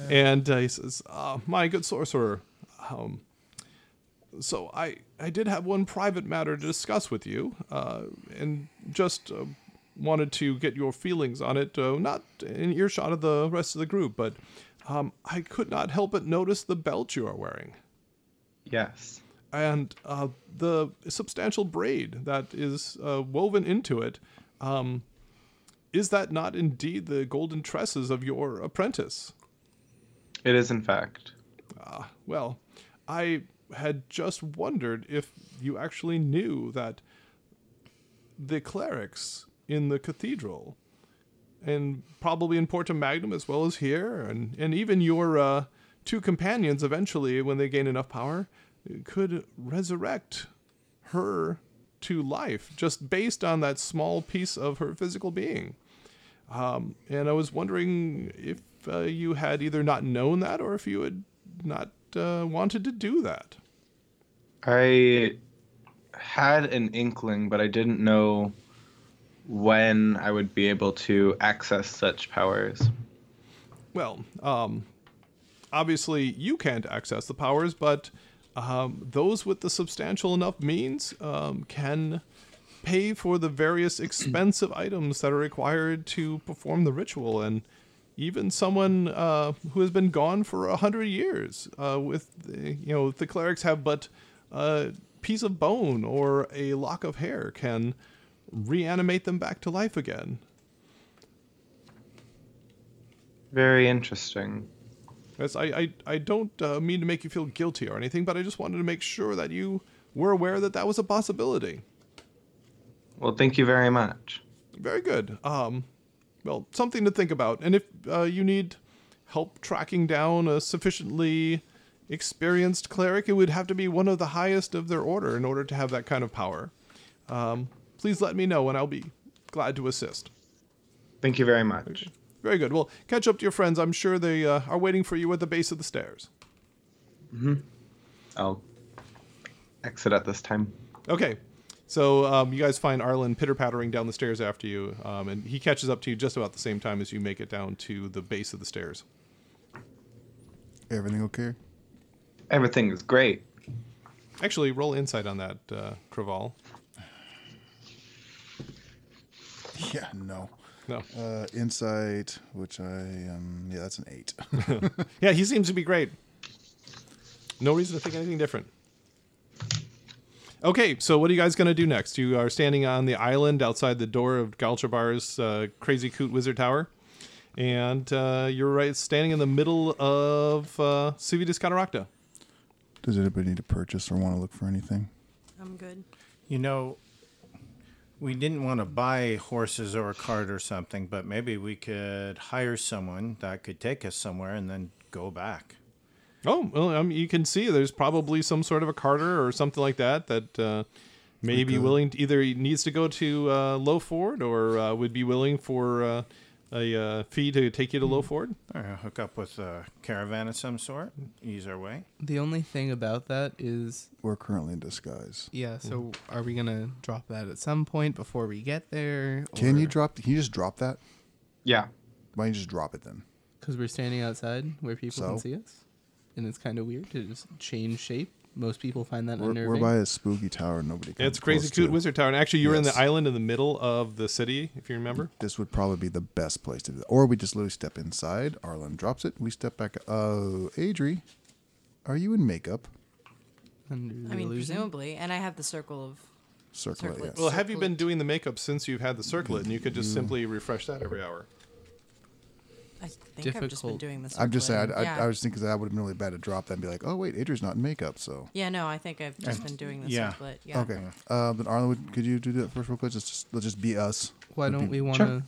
and uh, he says, uh, My good sorcerer, um, so I, I did have one private matter to discuss with you uh, and just uh, wanted to get your feelings on it, uh, not in earshot of the rest of the group, but um, I could not help but notice the belt you are wearing Yes. and uh, the substantial braid that is uh, woven into it. Um, is that not indeed the golden tresses of your apprentice? It is, in fact. Well, I had just wondered if you actually knew that the clerics in the cathedral, and probably in Porta Magnum as well as here, and, and even your uh, two companions eventually, when they gain enough power, could resurrect her to life just based on that small piece of her physical being. Um, and I was wondering if uh, you had either not known that or if you had not uh, wanted to do that. I had an inkling, but I didn't know when I would be able to access such powers. Well, um, obviously you can't access the powers, but um, those with the substantial enough means um, can pay for the various expensive items that are required to perform the ritual, and even someone uh, who has been gone for a hundred years, uh, with the, you know, the clerics have but a piece of bone or a lock of hair, can reanimate them back to life again. Very interesting. Yes, I, I, I don't uh, mean to make you feel guilty or anything, but I just wanted to make sure that you were aware that that was a possibility. Well, thank you very much. Very good. Um, well, something to think about. And if uh, you need help tracking down a sufficiently experienced cleric, it would have to be one of the highest of their order in order to have that kind of power. Um, please let me know, and I'll be glad to assist. Thank you very much. Very good. Well, catch up to your friends. I'm sure they uh, are waiting for you at the base of the stairs. Hmm. I'll exit at this time. Okay. So um, you guys find Arlen pitter pattering down the stairs after you, um, and he catches up to you just about the same time as you make it down to the base of the stairs. Everything okay? Everything is great. Actually, roll insight on that, uh, Craval. Yeah, no. No. Uh, insight, which I um, yeah, that's an eight. Yeah, he seems to be great. No reason to think anything different. Okay, so what are you guys going to do next? You are standing on the island outside the door of Galchabar's uh, Crazy Coot Wizard Tower, and uh, you're right standing in the middle of uh, Civitas Cataracta. Does anybody need to purchase or want to look for anything? I'm good. You know, we didn't want to buy horses or a cart or something, but maybe we could hire someone that could take us somewhere and then go back. Oh, well, um, you can see there's probably some sort of a carter or something like that that uh, may be willing to either needs to go to uh, Low Ford or uh, would be willing for uh, a uh, fee to take you to Low Ford. Or hook up with a caravan of some sort, ease our way. The only thing about that is, We're currently in disguise. yeah. So are we gonna drop that at some point before we get there? Can you drop? Can you just drop that? Yeah. Why don't you just drop it then? Because we're standing outside where people can So? see us, and it's kind of weird to just change shape. Most people find that We're, we're unnerving. by a spooky tower. Nobody. Yeah, it's Crazy close Coot to. Wizard Tower. And actually, you're in the island in the middle of the city, if you remember. This would probably be the best place to do that. Or we just literally step inside. Arlen drops it. We step back. Oh, Adri, are you in makeup? Under the I mean, illusion. presumably, and I have the circle of. Circle Circlet. yes. Well, have you been doing the makeup since you've had the circlet, and you could just simply refresh that every hour? I think I've just been doing this. I'm just saying. I, yeah. I, I was thinking that would have been really bad to drop that and be like, oh wait, Adri's not in makeup. So Yeah, no, I think I've just been doing this yeah. circlet. Yeah. okay. Uh, then Arlen, could you do that first real quick? Just, just let's just be us. Why don't be- we want to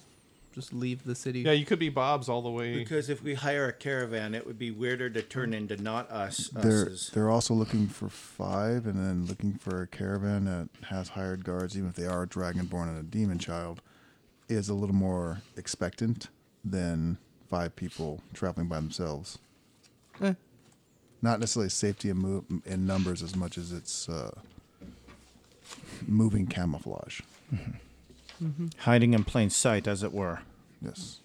just leave the city? Yeah, you could be Bob's all the way. Because if we hire a caravan, it would be weirder to turn into not us. They're Us's. they're also looking for five, and then looking for a caravan that has hired guards, even if they are a dragonborn and a demon child, is a little more expectant than five people traveling by themselves. Eh. Not necessarily safety in, move, in numbers as much as it's uh, moving camouflage. Hiding in plain sight, as it were. Yes.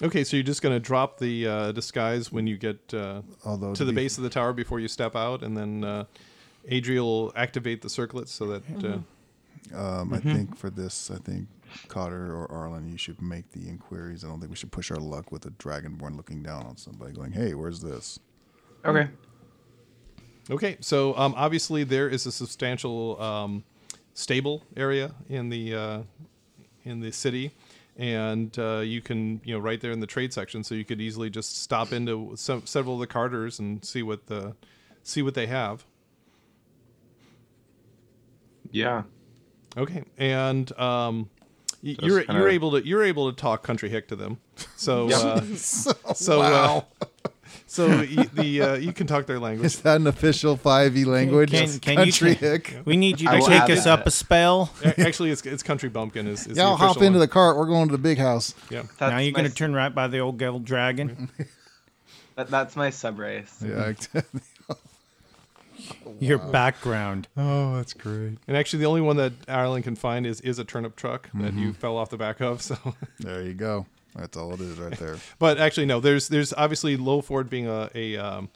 Okay, so you're just going to drop the uh, disguise when you get uh, Although to the be- base of the tower before you step out, and then uh, Adriel will activate the circlet so that. Uh, Um, I think for this, I think Cotter or Arlen, you should make the inquiries. I don't think we should push our luck with a dragonborn looking down on somebody, going, "Hey, where's this?" Okay. Okay, so um, obviously there is a substantial um, stable area in the uh, in the city, and uh, you can you know right there in the trade section, so you could easily just stop into some, several of the carters and see what the see what they have. Yeah. Okay, and um, y- Just you're kinda- you're able to you're able to talk country hick to them. So Yep. uh, so uh, so y- the uh, you can talk their language. Is that an official 5e language? Can, can Country you hick. We need you to take us that. up a spell. Actually, it's it's country bumpkin is, is Yeah, the hop into one. the cart. We're going to the big house. yeah. That's now you're my going to s- turn right by the old gold dragon. That, that's my sub race. Yeah. Your background. oh, that's great. And actually, the only one that Ireland can find is is a turnip truck that you fell off the back of. So, There you go. That's all it is right there. but actually, no. There's there's obviously Lowford being a a um,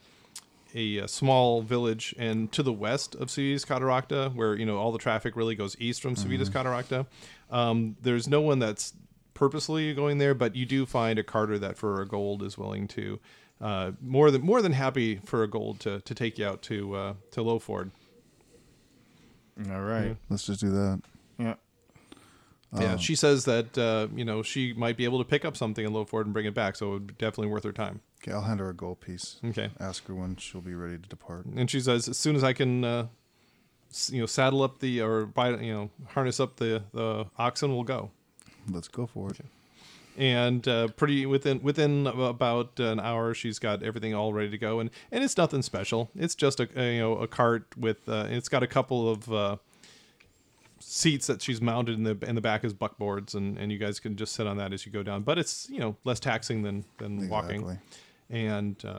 a, uh small village, and to the west of Civitas Cataracta, where you know all the traffic really goes east from Civitas Cataracta. Um, there's no one that's purposely going there, but you do find a carter that for a gold is willing to. Uh, more than more than happy for a gold to, to take you out to uh, to Lowford. All right. Let's just do that. Yeah. yeah, she says that uh, you know she might be able to pick up something in Lowford and bring it back, so it would be definitely worth her time. Okay, I'll hand her a gold piece. Okay. Ask her when she'll be ready to depart. And she says, as soon as I can, uh, you know, saddle up the or buy, you know, harness up the the oxen, we'll go. Let's go for it. And uh, pretty within within about an hour, she's got everything all ready to go, and and it's nothing special. It's just a, a, you know a cart with uh, it's got a couple of uh, seats that she's mounted in the in the back as buckboards, and and you guys can just sit on that as you go down. But it's you know less taxing than than walking, Exactly. and uh,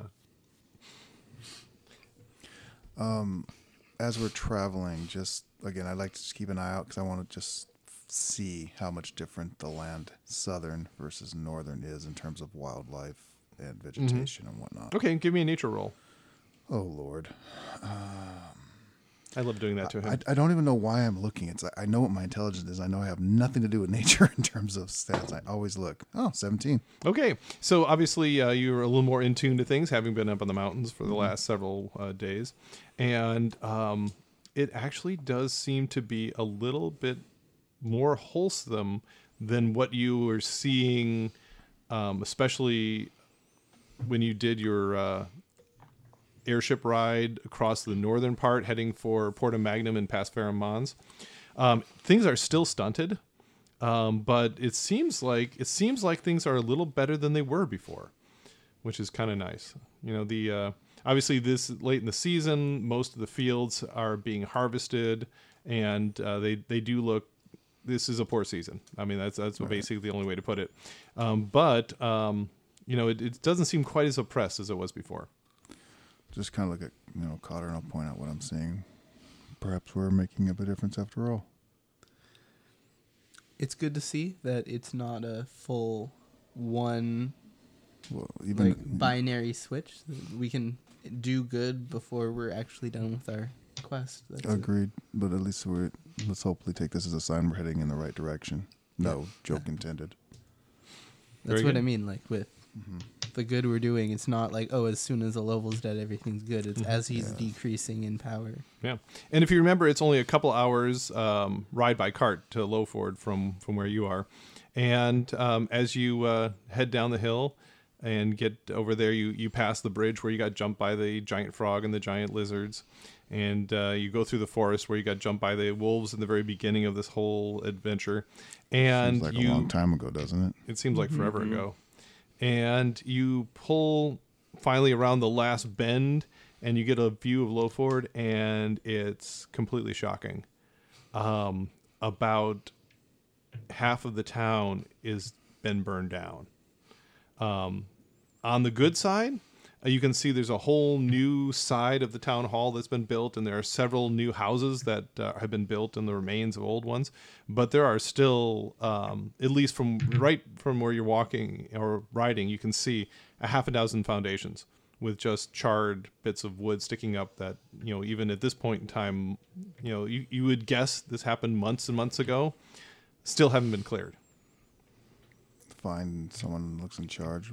As we're traveling, just again, I'd like to just keep an eye out because I want to just see how much different the land, southern versus northern, is in terms of wildlife and vegetation and whatnot. okay, give me a nature roll. Oh Lord, I love doing that to him. I, I don't even know why I'm looking. It's I know what my intelligence is. I know I have nothing to do with nature in terms of stats. I always look. Oh, 17. Okay, so obviously uh, you're a little more in tune to things, having been up in the mountains for the last several uh, days, and um, it actually does seem to be a little bit more wholesome than what you were seeing, um, especially when you did your uh, airship ride across the northern part, heading for Porta Magnum and past Ferrum Mons. Um, things are still stunted, um, but it seems like it seems like things are a little better than they were before, which is kind of nice. You know, the uh, obviously this late in the season, most of the fields are being harvested, and uh, they they do look. This is a poor season. I mean, that's that's basically the only way to put it. Um, but um, you know, it, it doesn't seem quite as oppressed as it was before. Just kind of look at, you know, Cotter and I'll point out what I'm seeing. Perhaps we're making up a difference after all. It's good to see that it's not a full one Well, even like binary switch. We can do good before we're actually done with our quest. That's it. agreed, but at least we're let's hopefully take this as a sign we're heading in the right direction. No joke intended. That's Very what good. I mean. Like with the good we're doing, it's not like oh, as soon as a level's dead, everything's good. It's as he's decreasing in power. Yeah, and if you remember, it's only a couple hours um, ride by cart to Lowford from from where you are, and um, as you uh, head down the hill and get over there, you you pass the bridge where you got jumped by the giant frog and the giant lizards, and uh, you go through the forest where you got jumped by the wolves in the very beginning of this whole adventure, and Seems like you a long time ago, doesn't it? it seems like forever ago. And you pull finally around the last bend and you get a view of Lowford and it's completely shocking. Um, about half of the town is been burned down. Um, on the good side, you can see there's a whole new side of the town hall that's been built, and there are several new houses that uh, have been built in the remains of old ones. But there are still, um, at least from right from where you're walking or riding, you can see a half a dozen foundations with just charred bits of wood sticking up. That you know, even at this point in time, you know, you, you would guess this happened months and months ago. Still haven't been cleared. Find someone who looks in charge.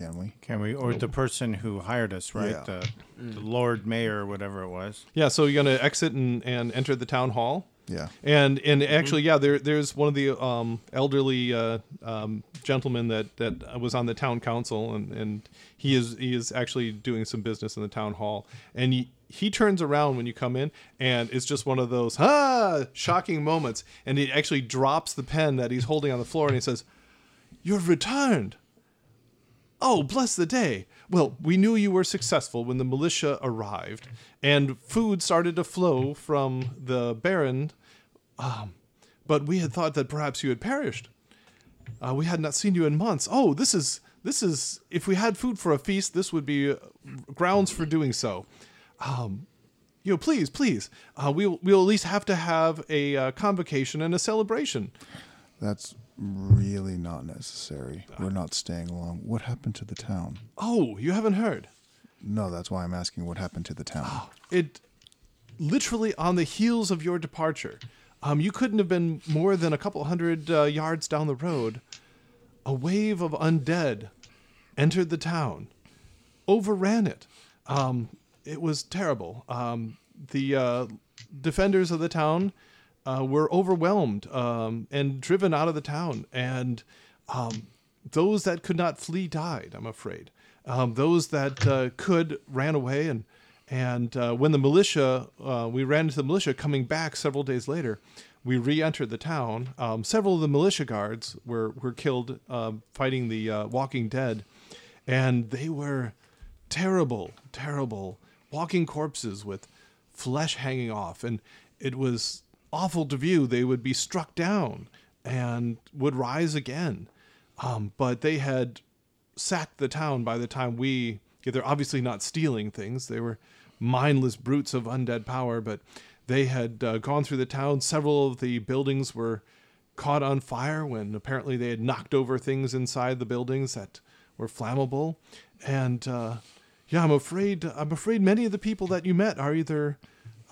Can we? Can we? Or the person who hired us, right? Yeah. The, the Lord Mayor or whatever it was. Yeah, so you're gonna exit and, and enter the town hall. Yeah. And and actually, yeah, there there's one of the um, elderly uh, um, gentlemen that, that was on the town council, and, and he is he is actually doing some business in the town hall, and he, he turns around when you come in, and it's just one of those ah shocking moments, and he actually drops the pen that he's holding on the floor, and he says, "You've returned." Oh, bless the day. Well, we knew you were successful when the militia arrived and food started to flow from the Baron, um, but we had thought that perhaps you had perished. Uh, we had not seen you in months. Oh, this is this is if we had food for a feast, this would be uh, grounds for doing so. Um, you know, please, please, uh, we'll we'll at least have to have a uh, convocation and a celebration. That's really not necessary. We're not staying long. What happened to the town? Oh, you haven't heard. No, that's why I'm asking what happened to the town. it literally on the heels of your departure um, you couldn't have been more than a couple hundred uh, yards down the road a wave of undead entered the town overran it um, it was terrible um, the uh, defenders of the town uh, were overwhelmed um, and driven out of the town, and um, those that could not flee died. I'm afraid. Um, those that uh, could ran away, and and uh, when the militia, uh, we ran into the militia coming back several days later. We re-entered the town. Um, several of the militia guards were were killed um, fighting the uh, Walking Dead, and they were terrible, terrible walking corpses with flesh hanging off, and it was awful to view. They would be struck down and would rise again, um, but they had sacked the town by the time we. They're obviously not stealing things; they were mindless brutes of undead power, but they had uh, gone through the town. Several of the buildings were caught on fire when apparently they had knocked over things inside the buildings that were flammable, and uh, yeah, I'm afraid I'm afraid many of the people that you met are either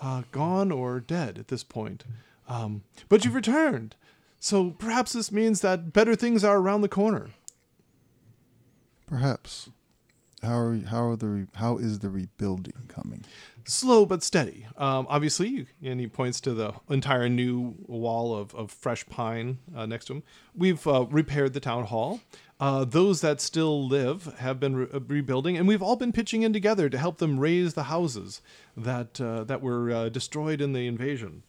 uh, gone or dead at this point. Um, but you've returned, so perhaps this means that better things are around the corner. Perhaps. How are how are the how is the rebuilding coming? slow but steady. Um, obviously, and he points to the entire new wall of, of fresh pine uh, next to him. We've uh, repaired the town hall. Uh, those that still live have been re- uh, rebuilding, and we've all been pitching in together to help them raise the houses that uh, that were uh, destroyed in the invasion.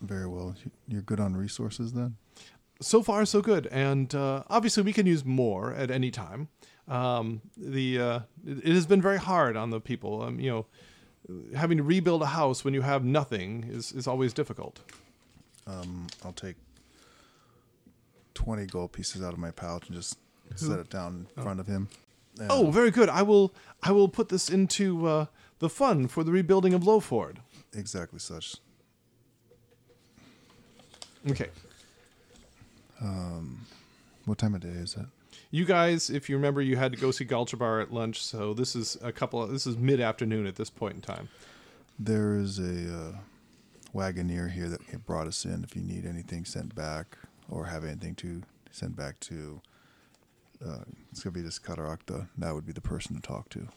Very well. You're good on resources then. so far so good and uh, obviously we can use more at any time um, the uh, it it has been very hard on the people um, you know having to rebuild a house when you have nothing is, is always difficult Um, I'll take twenty gold pieces out of my pouch and just set it down in front of him. And oh very good i will i will put this into uh, the fund for the rebuilding of lowford exactly such. okay Um What time of day is it? you guys if you remember you had to go see Galchabar at lunch so this is a couple of this is mid-afternoon at this point in time There is a uh, wagoneer here that brought us in. If you need anything sent back or have anything to send back to uh, Civitas Cataracta, that would be the person to talk to.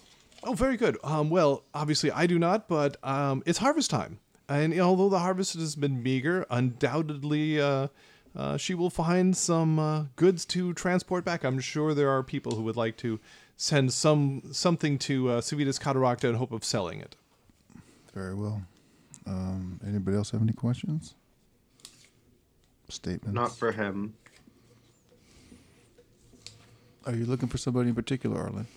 Oh, very good. Um, well, obviously I do not, but um, it's harvest time, and although the harvest has been meager, undoubtedly uh, uh, she will find some uh, goods to transport back. I'm sure there are people who would like to send some something to uh, Civitas Cataracta in hope of selling it. Very well. Um, anybody else have any questions? Statements? Not for him. Are you looking for somebody in particular, Arlen?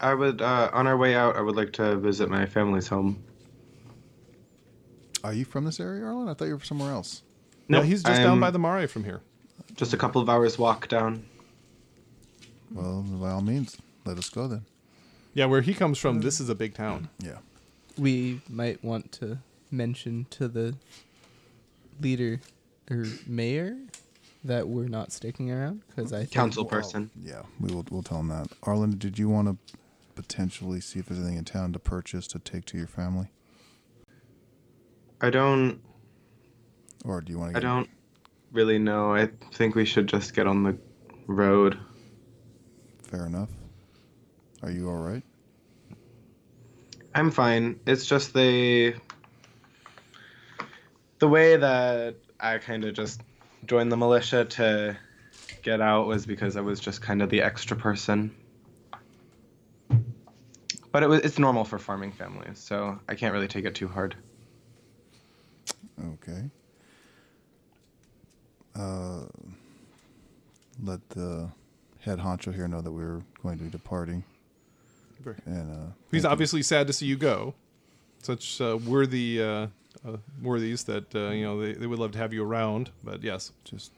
I would, uh, on our way out, I would like to visit my family's home. Are you from this area, Arlen? I thought you were somewhere else. No, No, he's just down I'm by the Mare from here. Just a couple of hours walk down. Well, by all means, let us go then. Yeah, where he comes from, this is a big town. Yeah. We might want to mention to the leader or mayor that we're not sticking around because I think Council person. Yeah, we will. We'll tell him that. Arlen, did you want to potentially see if there's anything in town to purchase to take to your family, I don't. or do you want to? I don't really know. I think we should just get on the road. Fair enough. Are you all right? I'm fine. It's just the the way that I kind of just joined the militia to get out was because I was just kind of the extra person. But it was it's normal for farming families, so I can't really take it too hard. Okay. Uh, let the head honcho here know that we're going to be departing, and uh, He's thank you. obviously sad to see you go. Such uh, worthy uh, uh, worthies that uh, you know they, they would love to have you around. But yes, just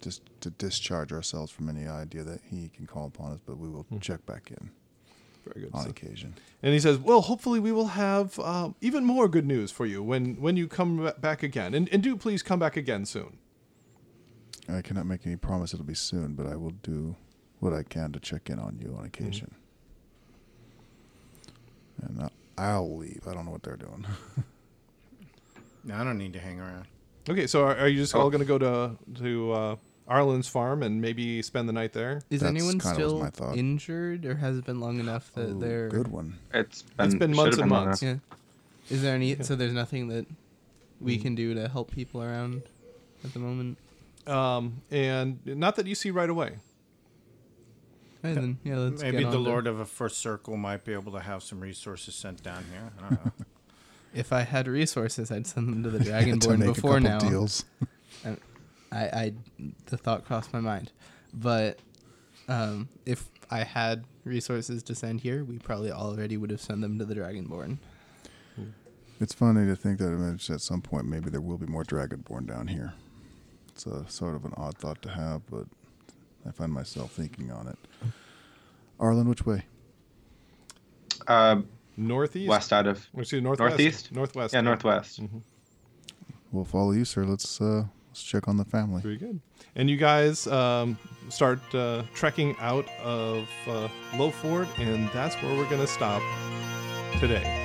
just to discharge ourselves from any idea that he can call upon us, but we will check back in very good. on So- occasion. and he says, "Well, hopefully we will have um, even more good news for you when when you come back again. And, and do please come back again soon." I cannot make any promise it'll be soon, but I will do what I can to check in on you on occasion. And I- I'll leave. I don't know what they're doing. No, I don't need to hang around. Okay, so are, are you just Oh. all going to go to to uh, Arlen's farm and maybe spend the night there? Is That's anyone kinda was still my thought. injured or has it been long enough that Ooh, they're good one. It's been, It's been should months have and long months. Yeah. Is there any? So there's nothing that we can do to help people around at the moment. Um, and not that you see right away. Right, then, yeah, let's Maybe get the on to- Lord of a First Circle might be able to have some resources sent down here. I don't know. If I had resources, I'd send them to the to Dragonborn make before a now. deals. I, I, the thought crossed my mind, but um, if I had resources to send here, we probably already would have sent them to the Dragonborn. It's funny to think that at some point maybe there will be more Dragonborn down here. It's a sort of an odd thought to have, but I find myself thinking on it. Arlen, which way? Uh, Northeast. west out of Excuse me, northwest. Northeast? Northwest. yeah, northwest. We'll follow you, sir. Let's uh, let's check on the family. Very good. And you guys um, start uh, trekking out of uh, Lowford, and that's where we're going to stop today.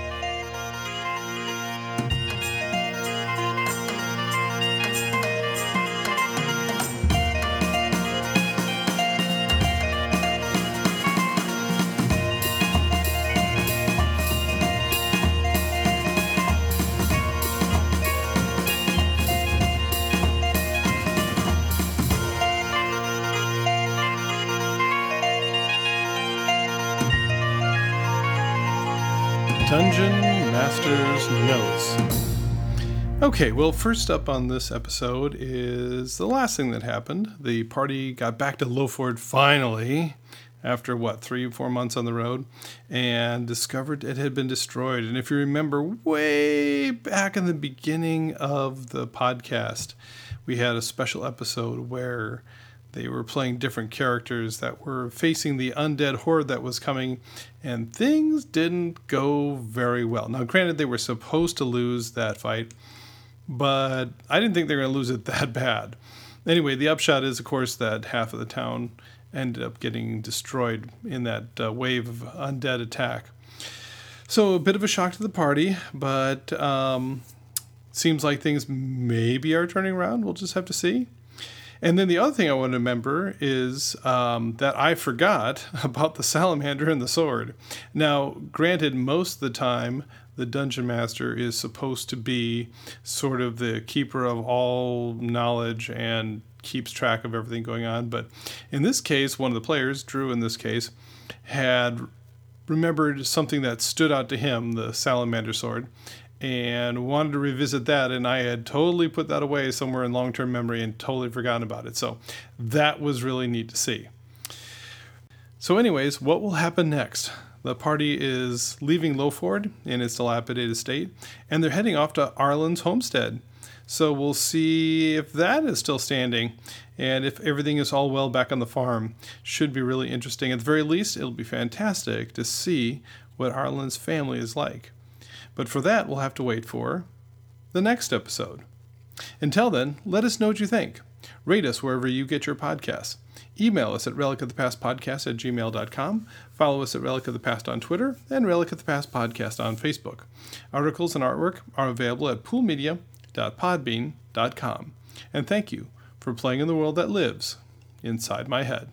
Okay, well, first up on this episode is the last thing that happened. The party got back to Lowford finally after what, three, four months on the road, and discovered it had been destroyed. And if you remember way back in the beginning of the podcast, we had a special episode where they were playing different characters that were facing the undead horde that was coming, and things didn't go very well. Now, granted, they were supposed to lose that fight, but I didn't think they were going to lose it that bad. Anyway, the upshot is, of course, that half of the town ended up getting destroyed in that uh, wave of undead attack. So, a bit of a shock to the party, but um, seems like things maybe are turning around. We'll just have to see. And then the other thing I want to remember is um, that I forgot about the salamander and the sword. Now, granted, most of the time, the dungeon master is supposed to be sort of the keeper of all knowledge and keeps track of everything going on. But in this case, one of the players, Drew in this case, had remembered something that stood out to him, the salamander sword, and wanted to revisit that. And I had totally put that away somewhere in long term memory and totally forgotten about it. So that was really neat to see. So, anyways, what will happen next? The party is leaving Lowford in its dilapidated state, and they're heading off to Arlen's homestead. So we'll see if that is still standing and if everything is all well back on the farm. Should be really interesting. At the very least, it'll be fantastic to see what Arlen's family is like. But for that, we'll have to wait for the next episode. Until then, let us know what you think. Rate us wherever you get your podcasts. Email us at relicofthepastpodcast at gmail.com. Follow us at Relic of the Past on Twitter and Relic of the Past Podcast on Facebook. Articles and artwork are available at poolmedia.podbean.com. And thank you for playing in the world that lives inside my head.